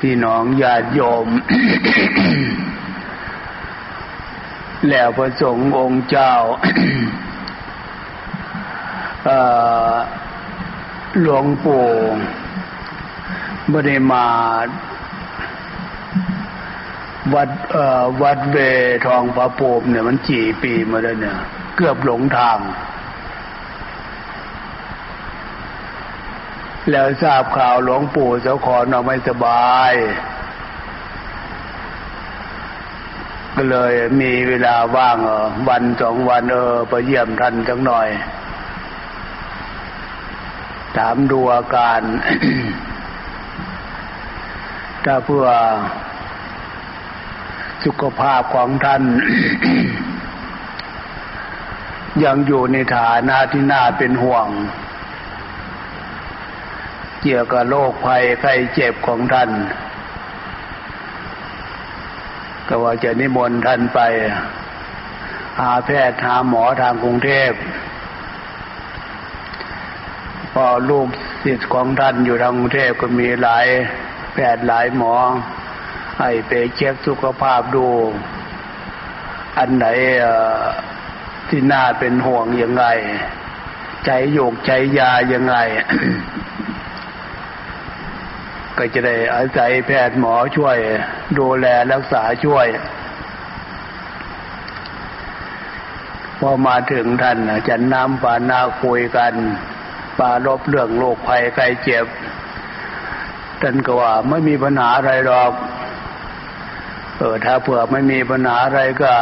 พี่น้องญาติโยม แล้วพระสงฆ์องค์เจ้าหลวงปู่ไม่ได้มาวัดวัดเวทองพระโพมเนี่ยมันกี่ปีมาแล้วเนี่ย เกือบหลงทาง แล้วทราบข่าวหลวงปู่เจ้าขอนอไม่สบาย ก็เลยมีเวลาว่างเออวันสองวันเออไปเยี่ยมท่านจังหน่อย ถามดูอาการ ถ้าเพื่อสุขภาพของท่าน ยังอยู่ในฐานะที่น่าเป็นห่วง เกี่ยวกับโรคภัยไข้เจ็บของท่าน ก็ว่าจะนิมนต์ท่านไป หาแพทย์หาหมอทางกรุงเทพพอลูกศิษย์ของท่านอยู่ทางกรุงเทพก็มีหลายแพทย์หลายหมอ ให้ไปเช็คสุขภาพดู อันไหนที่น่าเป็นห่วงยังไง ใจโยกใจยายังไง ก็จะได้อาศัยแพทย์หมอช่วย ดูแลรักษาช่วย พอมาถึงท่านจะน้ำปานาคุยกัน ปาลบเรื่องโรคภัยไข้เจ็บท่านก็ว่าไม่มีปัญหาอะไรหรอกเออถ้าเผื่อไม่มีปัญหาอะไรก็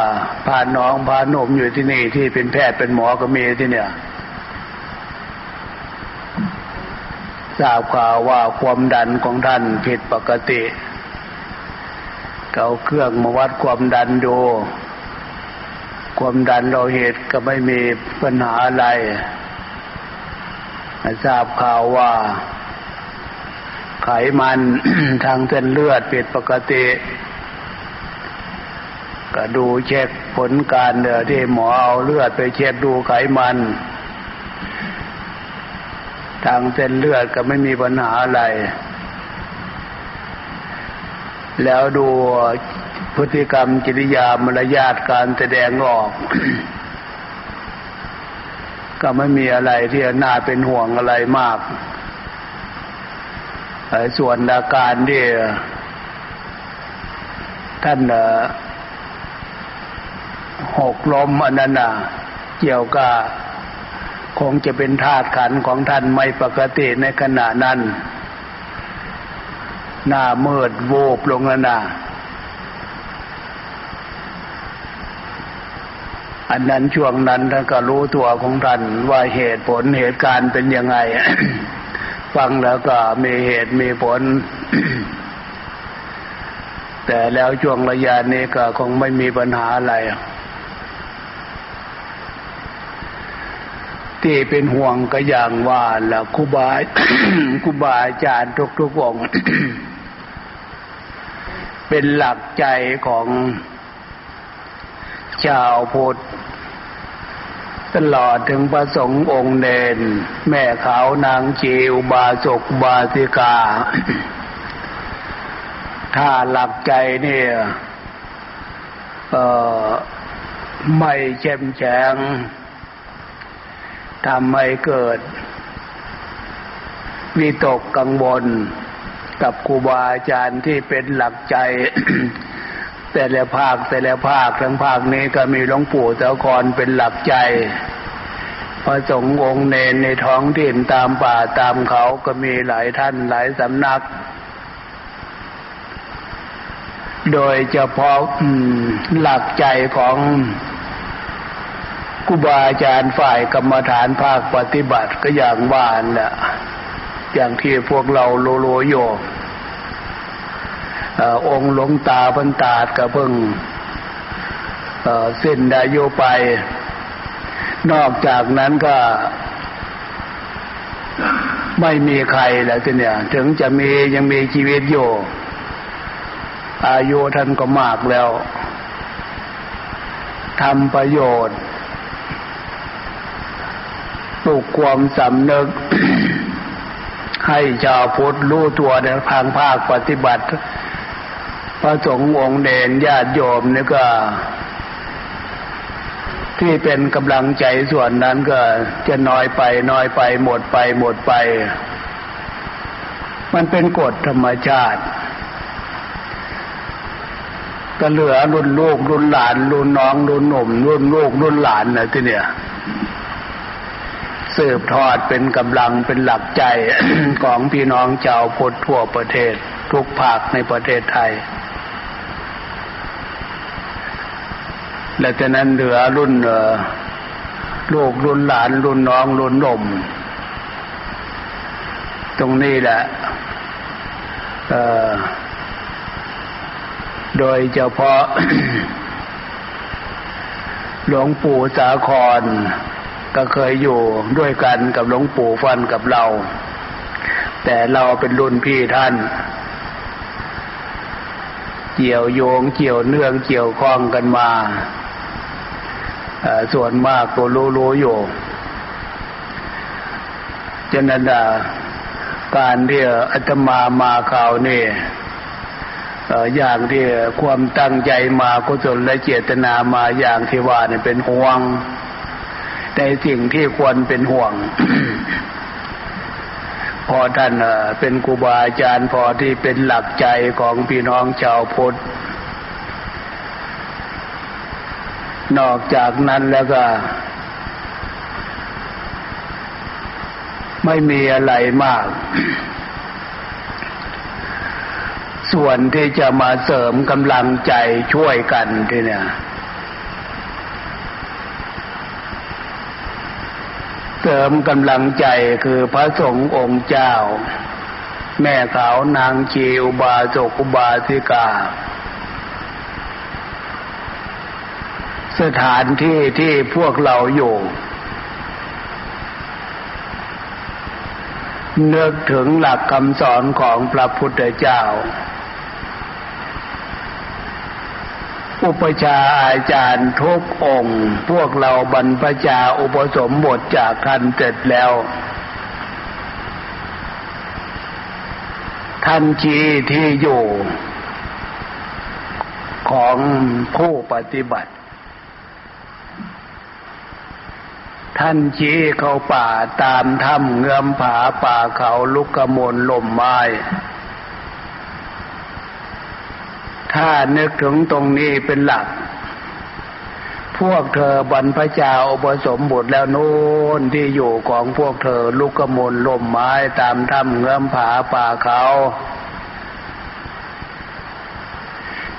พาน้องพาหนุ่มอยู่ที่นี่ที่เป็นแพทย์เป็นหมอก็มีที่เนี่ย ทราบข่าวว่าความดันของท่านผิดปกติ เขาเครื่องมาวัดความดันดู ความดันเราเหตุก็ไม่มีปัญหาอะไรทราบข่าวว่า ไขมันทางเส้นเลือดผิดปกติ ก็ดูเช็คผลการเดือที่หมอเอาเลือดไปเช็คดูไขมัน ทางเส้นเลือดก็ไม่มีปัญหาอะไร แล้วดูพฤติกรรมจริยามารยาทการแสดงออก ก็ไม่มีอะไรที่น่าเป็นห่วงอะไรมาก ส่วนอาการที่ท่านหกลมอันนั้นน่ะเกี่ยวกับ คงจะเป็นธาตุขันของท่านไม่ปกติในขณะนั้น หน้าเมืดโวบลงแล้วนะอันนั้นช่วงนั้นท่านก็รู้ตัวของท่านว่าเหตุผลเหตุการณ์เป็นยังไง ฟังแล้วก็มีเหตุมีผล แต่แล้วช่วงระยะนี้ก็คงไม่มีปัญหาอะไร ที่เป็นห่วงก็อย่างว่าละครูบาครูบาอาจารย์ทุกทุกองเป็นหลักใจของชาวพุทธตลอดถึงพระสงฆ์องค์เดนแม่ขาวนางเจีวบาศกบาสิกา ถ้าหลักใจเนี่ยเออไม่เข้มแข็ง ทำให้เกิด วิตกกังวลกับครูบาอาจารย์ที่เป็นหลักใจ แต่ละภาคแต่ละภาคทั้งภาคนี้ก็มีหลวงปู่เจ้ากรเป็นหลักใจ พระสงฆ์องค์เนนในท้องถิ่นตามป่าตามเขาก็มีหลายท่านหลายสำนัก โดยเฉพาะหลักใจของ ครูบาอาจารย์ฝ่ายกรรมฐานภาคปฏิบัติก็อย่างว่านแหละอย่างที่พวกเราโลโลโยองค์หลวงตาพันตาดก็เพิ่งเส้นได้โยไป นอกจากนั้นก็ ไม่มีใครแล้วทีเนี่ย ถึงจะมียังมีชีวิตอยู่ อายุท่านก็มากแล้วทำประโยชน์ ปลุกความสำนึก ให้ชาวพุทธรู้ตัวในทางภาคปฏิบัติ พระสงฆ์องค์เด่นญาติโยมนี่ก็ ที่เป็นกำลังใจส่วนนั้นก็จะน้อยไปน้อยไป หมดไปหมดไป มันเป็นกฎธรรมชาติก็เหลือรุ่นลูกรุ่นหลานรุ่นน้องรุ่นหนุ่มรุ่นลูกรุ่นหลานนะที่เนี่ย สืบทอดเป็นกำลังเป็นหลักใจของพี่น้องชาวพุทธทั่วประเทศทุกภาคในประเทศไทย และจากนั้นเหลือรุ่นลูกรุ่นหลานรุ่นน้องรุ่นนมตรงนี้แหละโดยเฉพาะหลวงปู่สาคร ก็เคยอยู่ด้วยกันกับหลวงปู่ฟันกับเรา แต่เราเป็นรุ่นพี่ท่าน เกี่ยวโยงเกี่ยวเนื่องเกี่ยวข้องกันมาส่วนมากก็รู้ๆอยู่ฉะนั้นการที่อาตมามาข่าวนี่อย่างที่ความตั้งใจมากุศลและเจตนามาอย่างที่ว่าเนี่ยเป็นห่วง ในสิ่งที่ควรเป็นห่วง พอท่านเป็นครูบาอาจารย์พอที่เป็นหลักใจของพี่น้องชาวพุทธนอกจากนั้นแล้วก็ ไม่มีอะไรมาก ส่วนที่จะมาเสริมกำลังใจช่วยกันที่เนี่ย เสริมกำลังใจคือพระสงฆ์องค์เจ้า แม่ขาวนางชีอุบาสกอุบาสิกา สถานที่ที่พวกเราอยู่นึกถึงหลักคำสอนของพระพุทธเจ้า อุปชาอาจารย์ทุกองค์ พวกเราบรรพชาอุปสมบทจากคันเสร็จแล้วทันทีที่อยู่ของผู้ปฏิบัติ ท่านชี้เขาป่าตามถ้ำเงือมผาป่าเขาลุกกระมลลมไม้ ถ้านึกถึงตรงนี้เป็นหลัก พวกเธอบรรพชาอุปสมบทแล้วโน้นที่อยู่ของพวกเธอลุกกมลลมไม้ตามถ้ำเงื่อมผาป่าเขา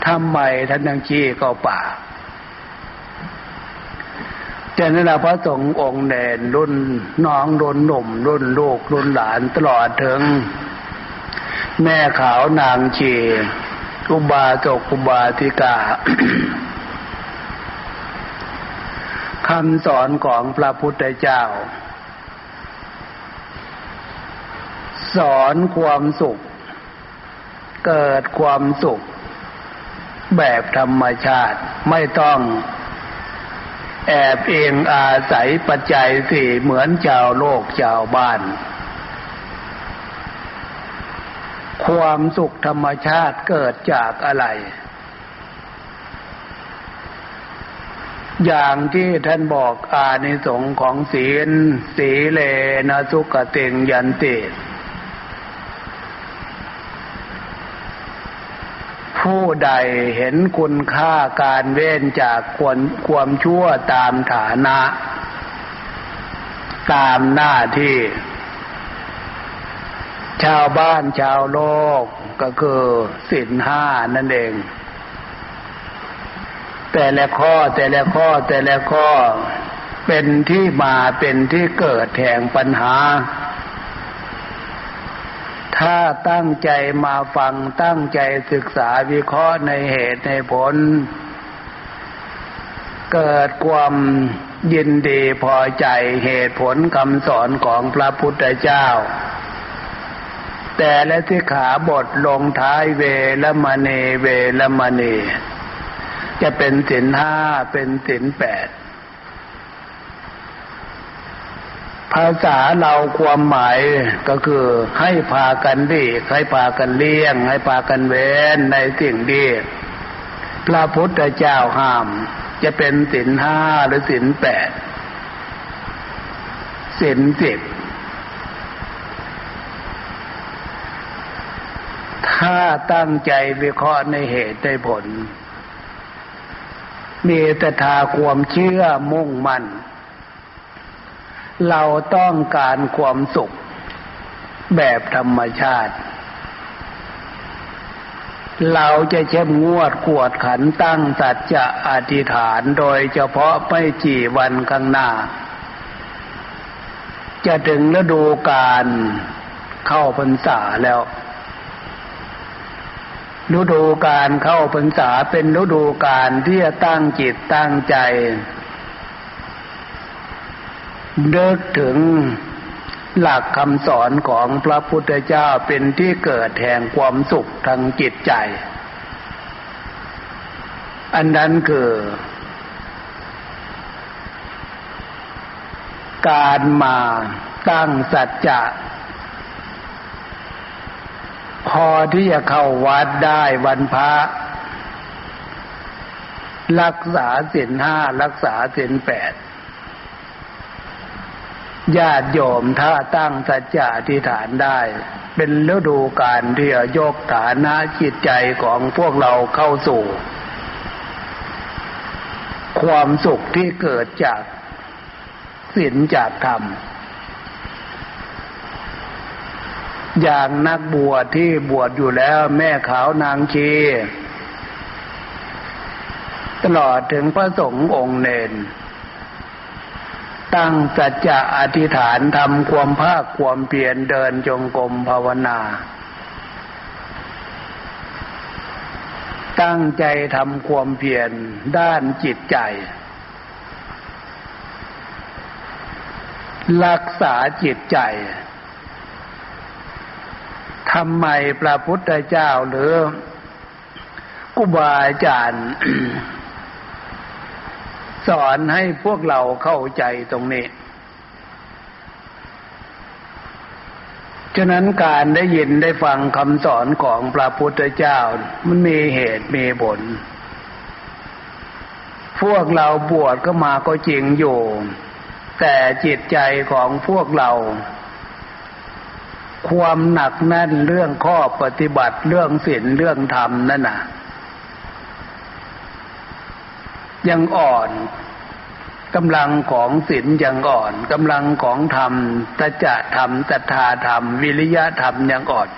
ทำไมท่านยังชี้ก็ป่าจะนั่นแหละพระสงฆ์องค์เด่นรุ่นน้องรุ่นหนุ่ม รุ่นลูกรุ่นหลานตลอดถึง แม่ขาวนางชี อุบาสกอุบาสิกาคำสอนของพระพุทธเจ้า สอนความสุข เกิดความสุข แบบธรรมชาติไม่ต้อง แอบเองอาศัยปัจจัยสี่เหมือนชาวโลกชาวบ้าน ความสุขธรรมชาติเกิดจากอะไร อย่างที่ท่านบอกอานิสงส์ของศีล สีเลนะสุกเตงยันติผู้ใดเห็นคุณค่าการเว้นจากความความชั่วตามฐานะ ตามหน้าที่ ชาวบ้านชาวโลกก็คือสินห้านั่นเอง แต่ละข้อแต่ละข้อแต่ละข้อเป็นที่มาเป็นที่เกิดแห่งปัญหา ถ้าตั้งใจมาฟังตั้งใจศึกษาวิเคราะห์ในเหตุในผล เกิดความยินดีพอใจเหตุผลคำสอนของพระพุทธเจ้า แต่และที่ขาบทลงท้ายเวลมเนเวลมเนจะเป็นสินห้าเป็นสินแปดภาษาเราความหมายก็คือให้พากันดีให้พากันเลี้ยง ให้พากันเว้นในสิ่งดีพระพุทธเจ้าห้าม จะเป็นศีลห้าหรือศีลแปดศีลสิบ ถ้าตั้งใจวิเคราะห์ในเหตุในผล มีแต่ทาความเชื่อมุ่งมั่น เราต้องการความสุขแบบธรรมชาติ เราจะเข้มงวดกวดขันตั้งสัจจะอธิษฐานโดยเฉพาะไม่จีวันข้างหน้า จะถึงฤดูการเข้าพรรษาแล้ว ฤดูการเข้าพรรษาเป็นฤดูการที่จะตั้งจิตตั้งใจเดิกถึงหลักคำสอนของพระพุทธเจ้าเป็นที่เกิดแห่งความสุขทางจิตใจ อันนั้นคือ การมาตั้งสัจจะ พอที่จะเข้าวัดได้วันพระ รักษาศีลห้ารักษาศีลแปดญาติโยมถ้าตั้งสัจจะอธิษฐานได้ เป็นฤดูการที่จะยกฐานะจิตใจของพวกเราเข้าสู่ ความสุขที่เกิดจากศีลจากธรรม อย่างนักบวชที่บวชอยู่แล้วแม่ขาวนางชีตลอดถึงพระสงฆ์องค์เนน ตั้งสัจจะอธิษฐานทำความภาคความเพียรเดินจงกรมภาวนา ตั้งใจทำความเพียรด้านจิตใจ รักษาจิตใจ ทำไมพระพุทธเจ้าหรือกุบาอาจารย์ สอนให้พวกเราเข้าใจตรงนี้ ฉะนั้นการได้ยินได้ฟังคำสอนของพระพุทธเจ้า มันมีเหตุมีผล พวกเราบวชก็มาก็จริงอยู่ แต่จิตใจของพวกเรา ความหนักแน่นเรื่องข้อปฏิบัติเรื่องศีลเรื่องธรรมนั่นน่ะ ยังอ่อนกำลังของศีลยังอ่อนกำลังของธรรมตจะธรรมตถาธรรม วิริยะธรรมยังอ่อน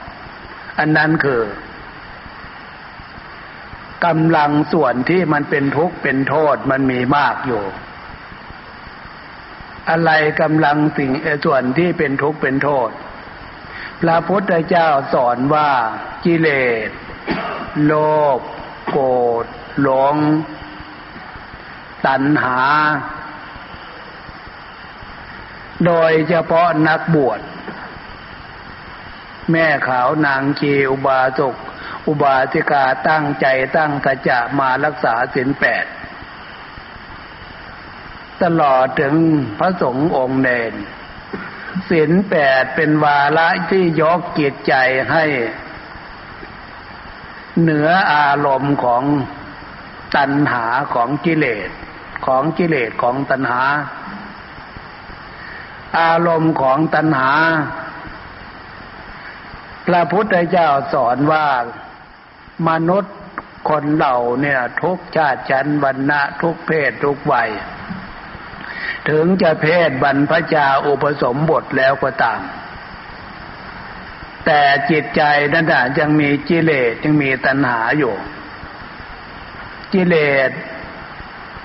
อันนั้นคือกำลังส่วนที่มันเป็นทุกข์เป็นโทษมันมีมากอยู่ อะไรกำลังสิ่งส่วนที่เป็นทุกข์เป็นโทษ พระพุทธเจ้าสอนว่ากิเลส โลภโกรธหลง ตัณหา โดยเฉพาะนักบวช แม่ขาวนางคีอุบาสกอุบาสิกาตั้งใจตั้งกระจะมารักษาศีลแปด ตลอดถึงพระสงฆ์องค์เนน ศีลแปดเป็นวาระที่ยกจิตใจให้เหนืออารมณ์ของตัณหาของกิเลสของกิเลสของตัณหา อารมณ์ของตัณหา พระพุทธเจ้าสอนว่ามนุษย์คนเหล่าเนี่ย ทุกชาติชั้นวรรณะทุกเพศทุกวัย ถึงจะเพศบรรพชาอุปสมบทแล้วก็ตาม แต่จิตใจนั้นยังมีกิเลสยังมีตัณหาอยู่ กิเลส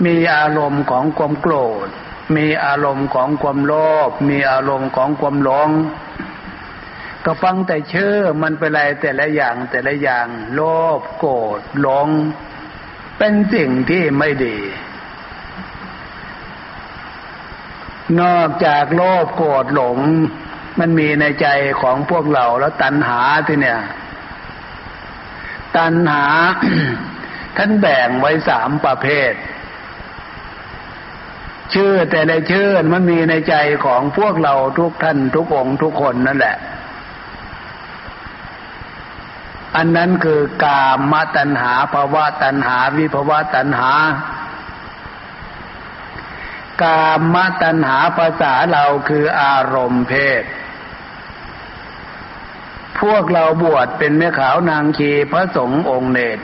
มีอารมณ์ของความโกรธ มีอารมณ์ของความโลภมีอารมณ์ของความหลงก็ฟังแต่ชื่อมันเป็นอะไรแต่ละอย่างแต่ละอย่าง โลภโกรธหลง เป็นสิ่งที่ไม่ดี นอกจากโลภโกรธหลง มันมีในใจของพวกเราแล้วตัณหาที่เนี่ย ตัณหา ท่านแบ่งไว้สามประเภท ชื่อแต่ละชื่อมันมีในใจของพวกเราทุกท่านทุกองทุกคนนั่นแหละ อันนั้นคือกามตัณหาภาวะตัณหา วิภาวะตัณหา กามตัณหาภาษาเราคืออารมณ์เพศ พวกเราบวชเป็นแม่ขาวนางชีพระสงฆ์องค์เนร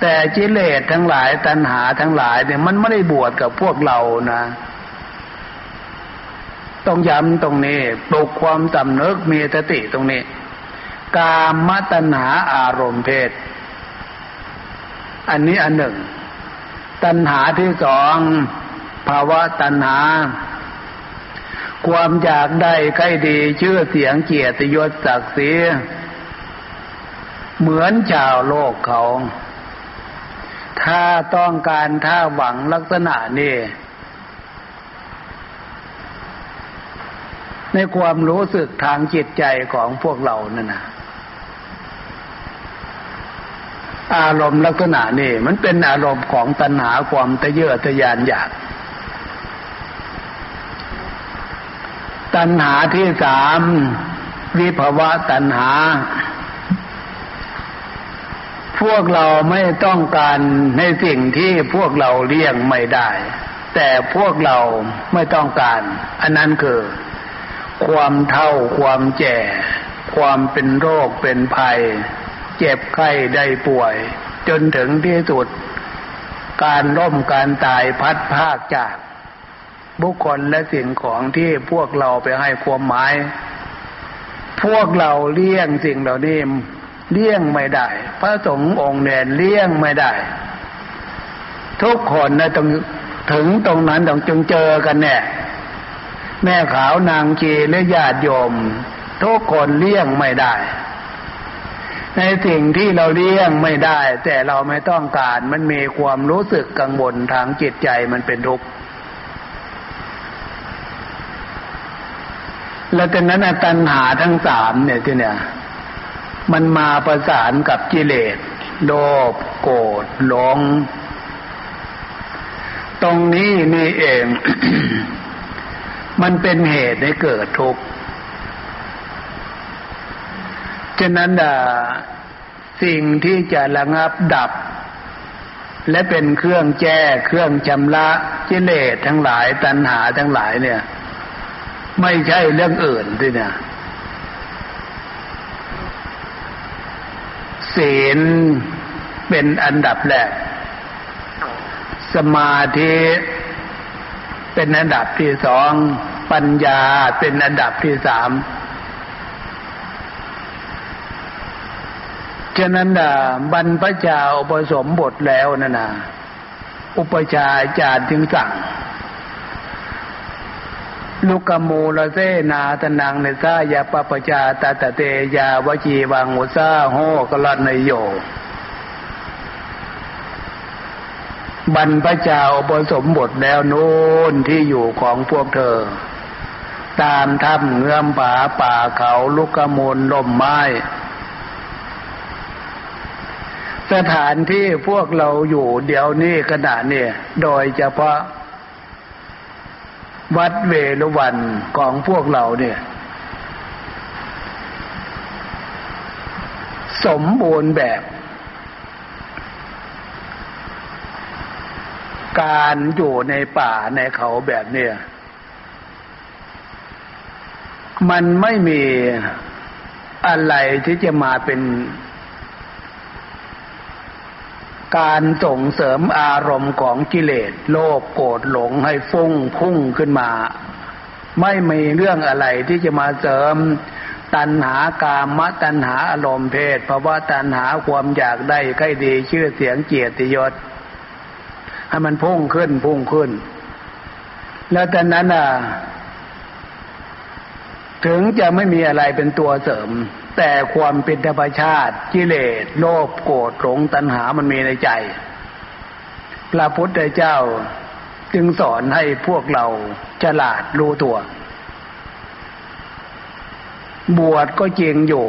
แต่จิเลสทั้งหลายตัณหาทั้งหลายเนี่ยมันไม่ได้บวชกับพวกเรานะ ต้องย้ำตรงนี้ปลุกความจำนึกมีสติตรงนี้ กามตัณหาอารมณ์เพศ อันนี้อันหนึ่ง ตัณหาที่สอง ภาวะตัณหา ความอยากได้ใกล้ดีชื่อเสียงเกียรติยศศักดิ์ศรีเหมือนชาวโลกเขา ถ้าต้องการถ้าหวังลักษณะนี้ในความรู้สึกทางจิตใจของพวกเรานั่นนะอารมณ์ลักษณะนี้มันเป็นอารมณ์ของตัณหาความตะเยอทะยานอยาก ตัณหาที่สามวิภาวะตัณหา พวกเราไม่ต้องการในสิ่งที่พวกเราเลี่ยงไม่ได้ แต่พวกเราไม่ต้องการ อันนั้นคือ ความเท่าความแก่ ความเป็นโรคเป็นภัย เจ็บไข้ได้ป่วย จนถึงที่สุด การร่มการตายพัดภาคจาก บุคคลและสิ่งของที่พวกเราไปให้ความหมาย พวกเราเลี่ยงสิ่งเหล่านี้เลี่ยงไม่ได้ พระสงฆ์องค์เนี่ยเลี่ยงไม่ได้ ทุกคนนะต้องถึงตรงนั้นต้องจงเจอกันเนี่ยแม่ขาวนางชีและญาติโยม ทุกคนเลี่ยงไม่ได้ ในสิ่งที่เราเลี่ยงไม่ได้ แต่เราไม่ต้องการมันมีความรู้สึกกังวลทางจิตใจมันเป็นทุกข์ แล้วจากนั้นตัณหาทั้งสามเนี่ยที่เนี่ย มันมาประสานกับกิเลสโลภโกรธหลง ตรงนี้นี่เอง มันเป็นเหตุให้เกิดทุกข์ฉะนั้นสิ่งที่จะระงับดับ และเป็นเครื่องแก้เครื่องชำระกิเลสทั้งหลายตัณหาทั้งหลายเนี่ย ไม่ใช่เรื่องอื่นด้วยเนี่ยศีลเป็นอันดับแรก สมาธิเป็นอันดับที่สอง ปัญญาเป็นอันดับที่สาม ฉะนั้นนะบรรพชาอุปสมบทแล้วนั่นะอุปชาอาจารย์จึงสั่ง ลุกมูลเซนาตนังเนซายาปปจาตาตเตยาวจีวังอุซาโหกลันโย บรรพเจ้าบสมบทแล้วนู้นที่อยู่ของพวกเธอ ตามถ้ำเงื่อมผาป่าเขาลุกมูลลมไม้สถานที่พวกเราอยู่เดี๋ยวนี้ขณะเนี้โดยเฉพาะ วัดเวรวันของพวกเราเนี่ย สมบูรณ์แบบ การอยู่ในป่าในเขาแบบเนี้ยมันไม่มีอะไรที่จะมาเป็น การส่งเสริมอารมณ์ของกิเลสโลภโกรธหลงให้ฟุ้งพุ่งขึ้นมา ไม่มีเรื่องอะไรที่จะมาเสริมตัณหากามตัณหาอารมณ์เพศเพราะว่าตัณหาความอยากได้ใกล้ดีชื่อเสียงเกียรติยศให้มันพุ่งขึ้นพุ่งขึ้น แล้วตอนนั้นอะ ถึงจะไม่มีอะไรเป็นตัวเสริม แต่ความเป็นธรรมชาติกิเลสโลภโกรธหลงตัณหามันมีในใจ พระพุทธเจ้าจึงสอนให้พวกเราฉลาดรู้ตัว บวชก็เจริงอยู่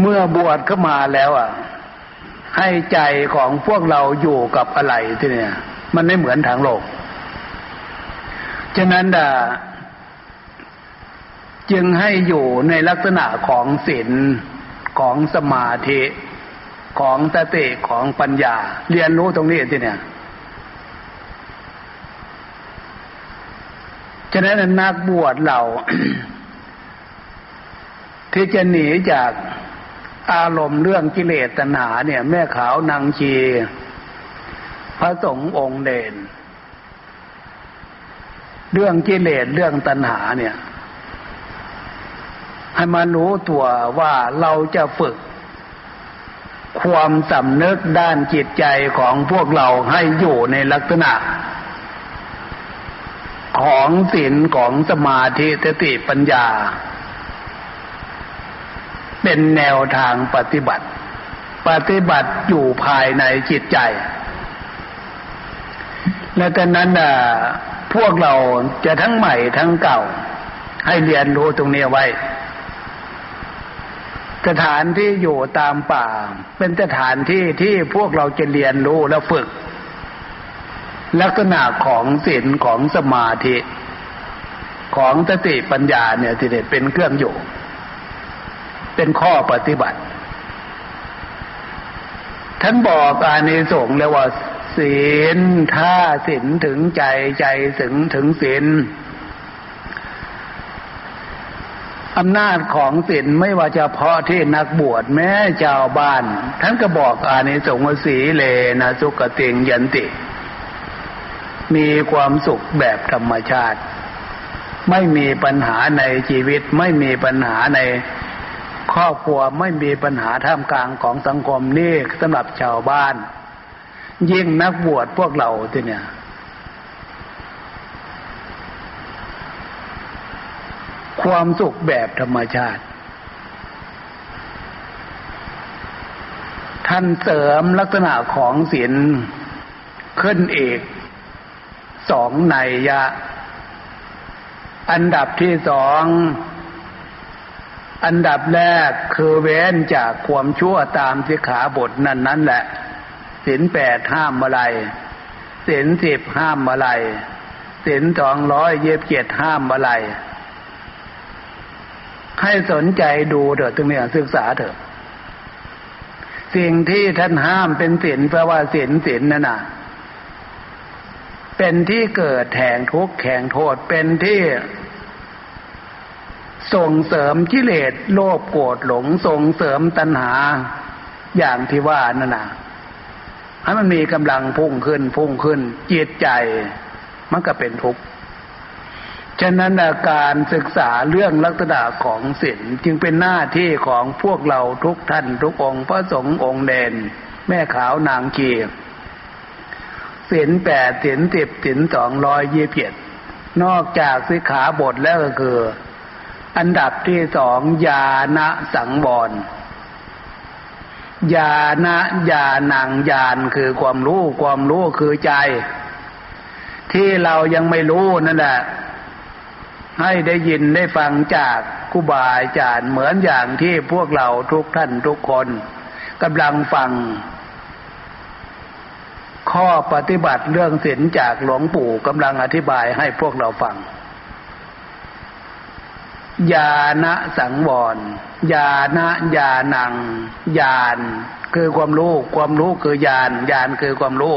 เมื่อบวชเข้ามาแล้วอะ ให้ใจของพวกเราอยู่กับอะไรที่เนี่ย มันไม่เหมือนทางโลก ฉะนั้นด่า จึงให้อยู่ในลักษณะของศีลของสมาธิของสติของปัญญา เรียนรู้ตรงนี้ที่เนี่ยฉะนั้นนักบวชเราที่จะหนีจากอารมณ์เรื่องกิเลสตัณหาเนี่ย แม่ขาวนางชี พระสงฆ์องค์เด่นเรื่องกิเลสเรื่องตัณหาเนี่ย ให้มารู้ตัวว่าเราจะฝึก ความสำนึกด้านจิตใจของพวกเราให้อยู่ในลักษณะ ของศีลของสมาธิสติปัญญา เป็นแนวทางปฏิบัติ ปฏิบัติอยู่ภายในจิตใจ และแต่นั้นน่ะพวกเราจะทั้งใหม่ทั้งเก่า ให้เรียนรู้ตรงนี้ไว้ สถานที่อยู่ตามป่า เป็นสถานที่ที่พวกเราจะเรียนรู้และฝึก ลักษณะของศีลของสมาธิ ของสติปัญญาเนี่ยที่เด็ดเป็นเครื่องอยู่ เป็นข้อปฏิบัติ ท่านบอกอานิสงส์แล้วว่าศีลถ้าศีลถึงใจใจถึงถึงศีล อำนาจของศีลไม่ว่าจะเพาะที่นักบวชแม้ชาวบ้าน ท่านก็บอกอานิสงส์สีเลนะสุกติงยันติ มีความสุขแบบธรรมชาติ ไม่มีปัญหาในชีวิต ไม่มีปัญหาในครอบครัวไม่มีปัญหาท่ามกลางของสังคมนี่สำหรับชาวบ้าน ยิ่งนักบวชพวกเราทีเนี่ย ความสุขแบบธรรมชาติ ท่านเสริมลักษณะของศีลขึ้นเอกสองในยะ อันดับที่สอง อันดับแรกคือเว้นจากความชั่วตามสิขาบทนั่นนั่นแหละศีลแปดห้ามอะไรศีลสิบห้ามอะไรศีลสองร้อยเย็บเจ็ดห้ามอะไร ให้สนใจดูเถอะตรงนี้ศึกษาเถอะ สิ่งที่ท่านห้ามเป็นศีลแปลว่าศีลศีลนั่นน่ะ เป็นที่เกิดแห่งทุกข์แห่งโทษเป็นที่ส่งเสริมกิเลสโลภโกรธหลงส่งเสริมตัณหา อย่างที่ว่านั่นน่ะให้มันมีกำลังพุ่งขึ้นพุ่งขึ้นจิตใจมันก็เป็นทุกข์ ฉะนั้นการศึกษาเรื่องลักษณะของศีลจึงเป็นหน้าที่ของพวกเราทุกท่านทุกองค์พระสงฆ์องค์เดนแม่ขาวนางเกียศีลแปดศีลสิบศีลสองร้อยยี่สิบนอกจากสิขาบทแล้วก็คือ อันดับที่สองญาณสังวรญาณญาณังญาณคือความรู้ความรู้คือใจ ที่เรายังไม่รู้นั่นแหละ ให้ได้ยินได้ฟังจากคูบาอาจารย์เหมือนอย่างที่พวกเราทุกท่านทุกคนกำลังฟัง ข้อปฏิบัติเรื่องศีลจากหลวงปู่กำลังอธิบายให้พวกเราฟัง ญาณสังวรญาณญาณังญาณคือความรู้ ความรู้คือญาณญาณคือความรู้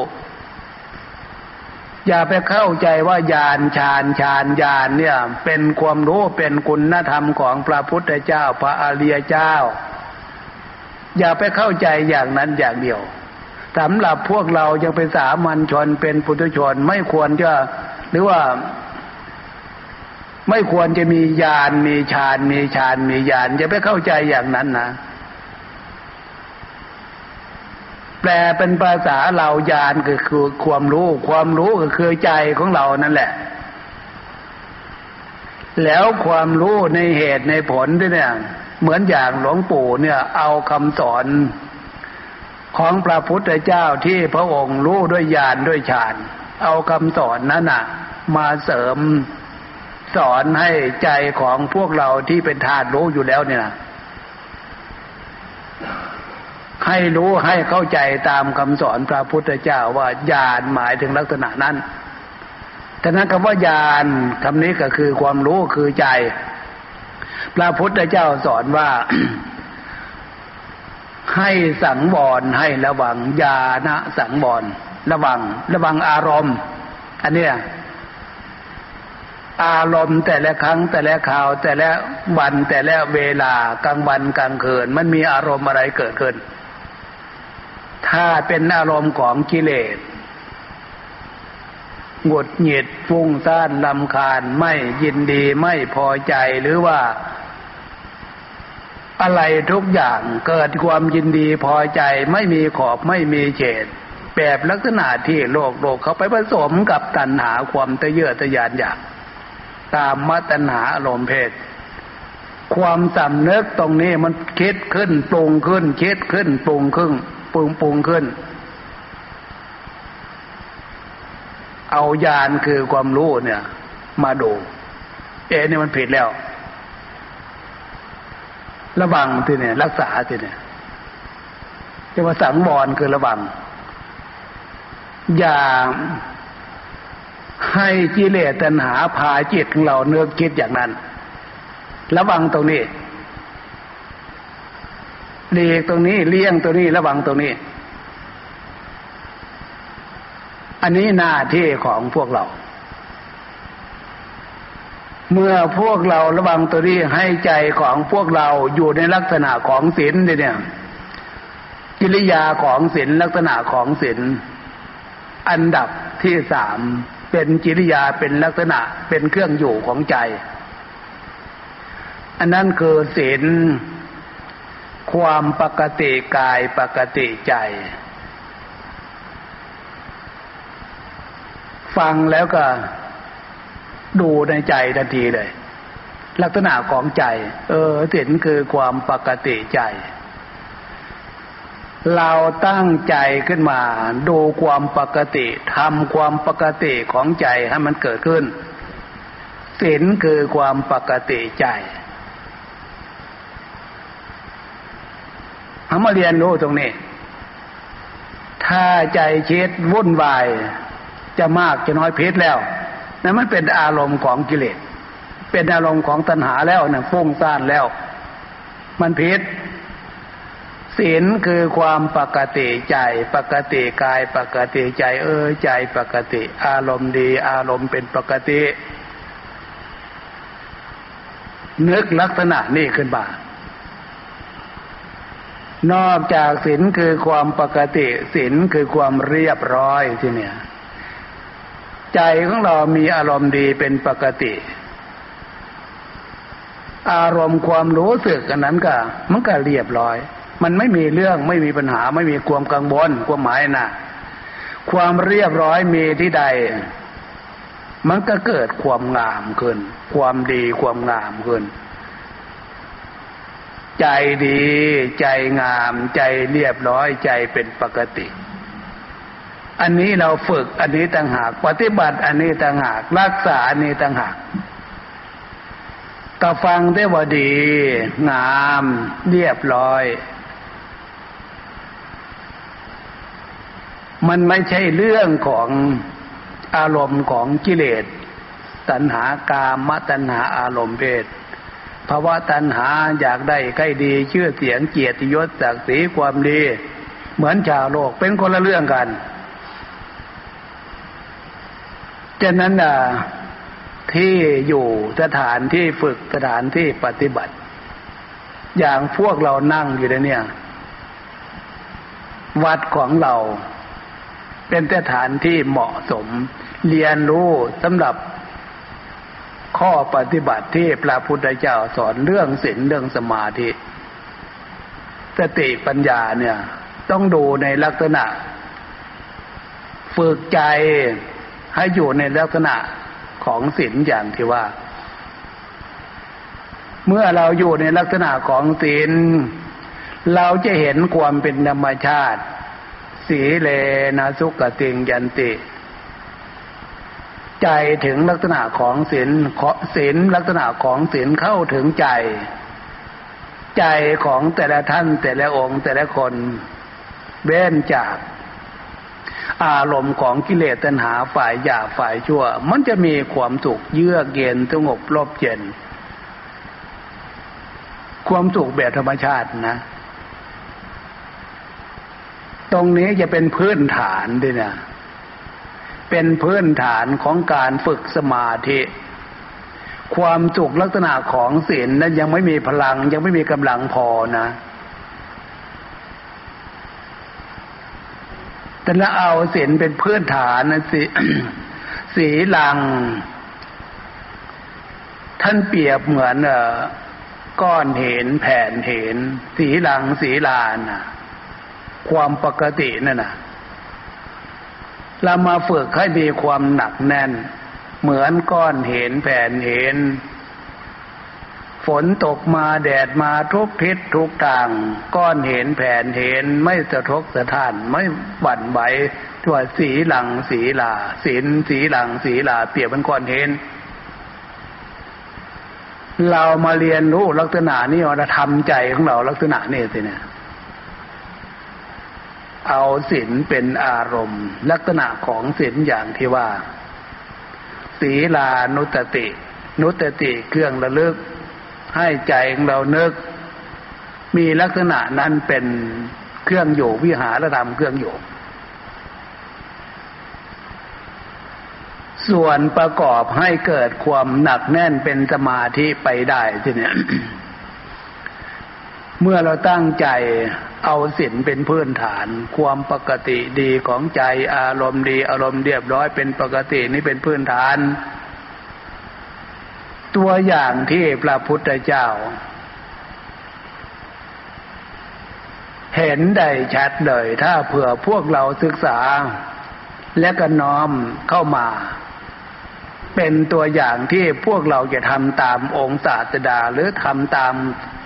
อย่าไปเข้าใจว่าญาณฌานฌานญาณเนี่ย เป็นความรู้เป็นคุณธรรมของพระพุทธเจ้าพระอริยเจ้า อย่าไปเข้าใจอย่างนั้นอย่างเดียวสำหรับพวกเรายังเป็นสามัญชนเป็นปุถุชนไม่ควรจะหรือว่า ไม่ควรจะมียานมีฌานมีฌานมียานจะไปเข้าใจอย่างนั้นนะ แปลเป็นภาษาเรายานก็คือความรู้ ความรู้ก็คือใจของเรานั่นแหละ แล้วความรู้ในเหตุในผลด้วยเนี่ย เหมือนอย่างหลวงปู่เนี่ย เอาคำสอนของพระพุทธเจ้าที่พระองค์รู้ด้วยญาณด้วยฌาน เอาคำสอนนั้นน่ะมาเสริมสอนให้ใจของพวกเราที่เป็นธาตุรู้อยู่แล้วเนี่ย ให้รู้ให้เข้าใจตามคำสอนพระพุทธเจ้าว่าญาณหมายถึงลักษณะนั้นแต่นั้นคำว่าญาณคำนี้ก็คือความรู้คือใจ พระพุทธเจ้าสอนว่า ให้สังวรให้ระวังญาณสังวรระวัง ระวังอารมณ์ อันเนี้ยอารมณ์แต่ละครั้งแต่ละคราว แต่ละวันแต่ละเวลากลางวันกลางคืน มันมีอารมณ์อะไรเกิดขึ้น ถ้าเป็นอารมณ์ของกิเลสหงุดหงิดฟุ้งซ่านลำคาญไม่ยินดีไม่พอใจหรือว่า อะไรทุกอย่างเกิดความยินดีพอใจไม่มีขอบไม่มีเฉดแบบลักษณะที่โลกโลกเขาไปผสมกับตัณหาความตะเยอตะยานอยาก ตามมัตนาอารมณ์เพศ ความสำเนึกตรงนี้มันคิดขึ้นปรุงขึ้นคิดขึ้นปรุงขึ้น ปรุงปรุงขึ้น เอายานคือความรู้เนี่ย มาดู เอนี่มันผิดแล้ว ระวังทีเนี่ย รักษาทีเนี่ยจะว่าสังวรคือระวัง อย่าให้กิเลสตัณหาพาจิตของเราเนื้อคิดอย่างนั้น ระวังตรงนี้ เลีกตรงนี้เลี่ยงตรงนี้ระวังตรงนี้ อันนี้หน้าที่ของพวกเรา เมื่อพวกเราระวังตัวนี้ให้ใจของพวกเราอยู่ในลักษณะของศีลเนี่ยกิริยาของศีลลักษณะของศีลอันดับที่สามเป็นกิริยาเป็นลักษณะเป็นเครื่องอยู่ของใจ อันนั้นคือศีล ความปกติกายปกติใจ ฟังแล้วก็ดูในใจทันทีเลย ลักษณะของใจ เออศีลคือความปกติใจ เราตั้งใจขึ้นมา ดูความปกติทำความปกติของใจให้มันเกิดขึ้นศีลคือความปกติใจ เอามาเรียนรู้ตรงนี้ ถ้าใจคิดวุ่นวาย จะมากจะน้อยพิษแล้วนั่นมันเป็นอารมณ์ของกิเลส เป็นอารมณ์ของตัณหาแล้วนะ่ะฟุ้งซ่านแล้ว มันพิษศีลคือความปกติใจ ปกติกาย ปกติใจ เออใจปกติ อารมณ์ดี อารมณ์เป็นปกตินึกลักษณะนี่ขึ้นมา นอกจากศีลคือความปกติศีลคือความเรียบร้อยที่เนี่ย ใจของเรามีอารมณ์ดีเป็นปกติ อารมณ์ความรู้สึกอันนั้นก็มันก็เรียบร้อย มันไม่มีเรื่องไม่มีปัญหา ไม่มีความกังวลความหมายนะความเรียบร้อยมีที่ใด มันก็เกิดความงามขึ้น ความดีความงามขึ้น ใจดี ใจงาม ใจเรียบร้อยใจเป็นปกติ อันนี้เราฝึกอันนี้ต่างหาก ปฏิบัติอันนี้ต่างหาก รักษาอันนี้ต่างหากก็ฟังได้ว่าดี งาม เรียบร้อย มันไม่ใช่เรื่องของอารมณ์ของกิเลสตัณหากามตัณหาอารมณ์เพศ ภาวะตัณหาอยากได้ใกล้ดีชื่อเสียงเกียรติยศศักดิ์ศรีความดี เหมือนชาวโลกเป็นคนละเรื่องกันฉะนั้นอะที่อยู่สถานที่ฝึกสถานที่ปฏิบัติ อย่างพวกเรานั่งอยู่ในเนี่ย วัดของเรา เป็นสถานที่เหมาะสม เรียนรู้สำหรับ ข้อปฏิบัติที่พระพุทธเจ้าสอนเรื่องศีลเรื่องสมาธิ สติปัญญาเนี่ย ต้องดูในลักษณะ ฝึกใจให้อยู่ในลักษณะของศีลอย่างที่ว่า เมื่อเราอยู่ในลักษณะของศีลเราจะเห็นความเป็นธรรมชาติ สีเลนะสุกติงยันติ ใจถึงลักษณะของศีลศีลลักษณะของศีลเข้าถึงใจ ใจของแต่ละท่านแต่ละองค์แต่ละคนเบ้นจากอารมณ์ของกิเลสตัณหาฝ่ายหยาบฝ่ายชั่ว มันจะมีความสุขเยือกเย็นสงบรบเย็น ความสุขแบบธรรมชาตินะ ตรงนี้จะเป็นพื้นฐานด้วยนะ เป็นพื้นฐานของการฝึกสมาธิ ความสุขลักษณะของศีลนั้นยังไม่มีพลังยังไม่มีกำลังพอนะแต่ละเอาศีลเป็นพื้นฐานนะสิสีลัง ท่านเปรียบเหมือนเอก้อนเห็นแผ่นเห็น สีลังสีลานนะความปกตินั่นนะ เรามาฝึกให้มีความหนักแน่น เหมือนก้อนเห็นแผ่นเห็น ฝนตกมาแดดมาทุกทิศทุกทาง ก้อนเห็นแผ่นเห็นไม่สะทกสะท้านไม่บั่นไหวตัวสีหลังสีลาสีนสีหลังสีลาเปรียบเป็นก้อนเห็นเรามาเรียนรู้ลักษณะนี้เราทำใจของเราลักษณะนี้สิเนี่ย เอาศีลเป็นอารมณ์ ลักษณะของศีลอย่างที่ว่า ศีลานุตติ นุตติเครื่องระลึก ให้ใจของเรานึก มีลักษณะนั้นเป็นเครื่องอยู่วิหารธรรมเครื่องอยู่ส่วนประกอบให้เกิดความหนักแน่นเป็นสมาธิไปได้ทีเนี้ยเมื่อเราตั้งใจ เอาศีลเป็นพื้นฐาน ความปกติดีของใจอารมณ์ดี อารมณ์เรียบร้อยเป็นปกตินี่เป็นพื้นฐาน ตัวอย่างที่พระพุทธเจ้า เห็นได้ชัดเลย ถ้าเผื่อพวกเราศึกษา และก็น้อมเข้ามา เป็นตัวอย่างที่พวกเราจะทำตามองค์ศาสดาหรือทำตาม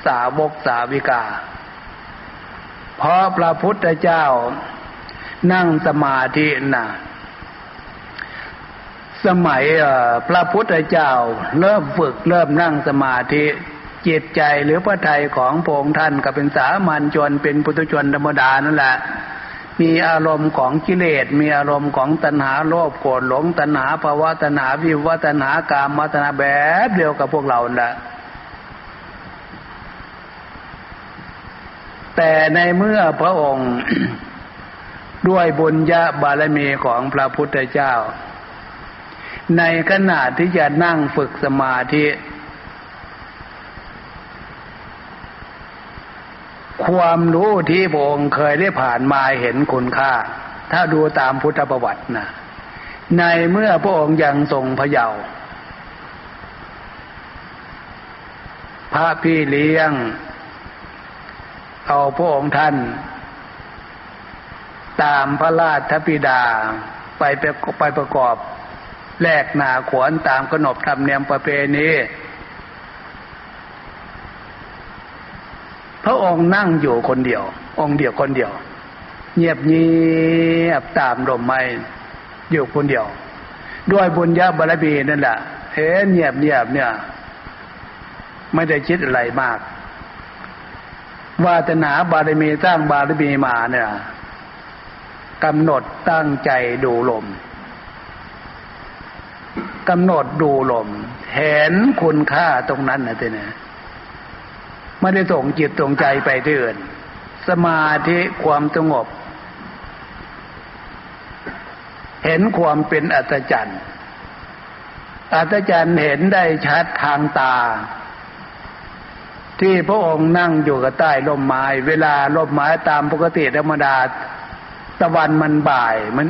สาวกสาวิกา เพราะพระพุทธเจ้า นั่งสมาธินะสมัยพระพุทธเจ้า เริ่มฝึกเริ่มนั่งสมาธิจิตใจหรือพระทัยของพงท่านก็เป็นสามัญชนเป็นปุถุชนธรรมดานั่นแหละ มีอารมณ์ของกิเลส มีอารมณ์ของตัณหาโลภโกรธหลงตัณหาภาวะตัณหาวิวัตัณหากามตัณหาแบบเดียวกับพวกเราแหละ แต่ในเมื่อพระองค์ด้วยบุญญาบารมีของพระพุทธเจ้า ในขณะที่จะนั่งฝึกสมาธิ ความรู้ที่พระองค์เคยได้ผ่านมาเห็นคุณค่า ถ้าดูตามพุทธประวัตินะในเมื่อพระองค์ยังทรงพระเยาว์พระพี่เลี้ยง เอาพระองค์ท่าน ตามพระราชบิดาไปไปไปประกอบแลกนาขวนตามขนบธรรมเนียมประเพณีพระองค์นั่งอยู่คนเดียว องค์เดียวคนเดียว เงียบเงียบตามลมไม้อยู่คนเดียว ด้วยบุญญาบารมีนั่นแหละเห็นเงียบเงียบเนี่ย ไม่ได้คิดอะไรมาก วาตนาบารมีสร้างบารมีมาเนี่ยกำหนดตั้งใจดูลมกำหนดดูลม เห็นคุณค่าตรงนั้นนะทีนี้ไม่ได้ส่งจิตส่งใจไปที่อื่น สมาธิความสงบ เห็นความเป็นอัตจันทร์อัตจันทร์เห็นได้ชัดทางตา ที่พระองค์นั่งอยู่กับใต้ร่มไม้ เวลาร่มไม้ตามปกติธรรมดาตะวันมันบ่าย มัน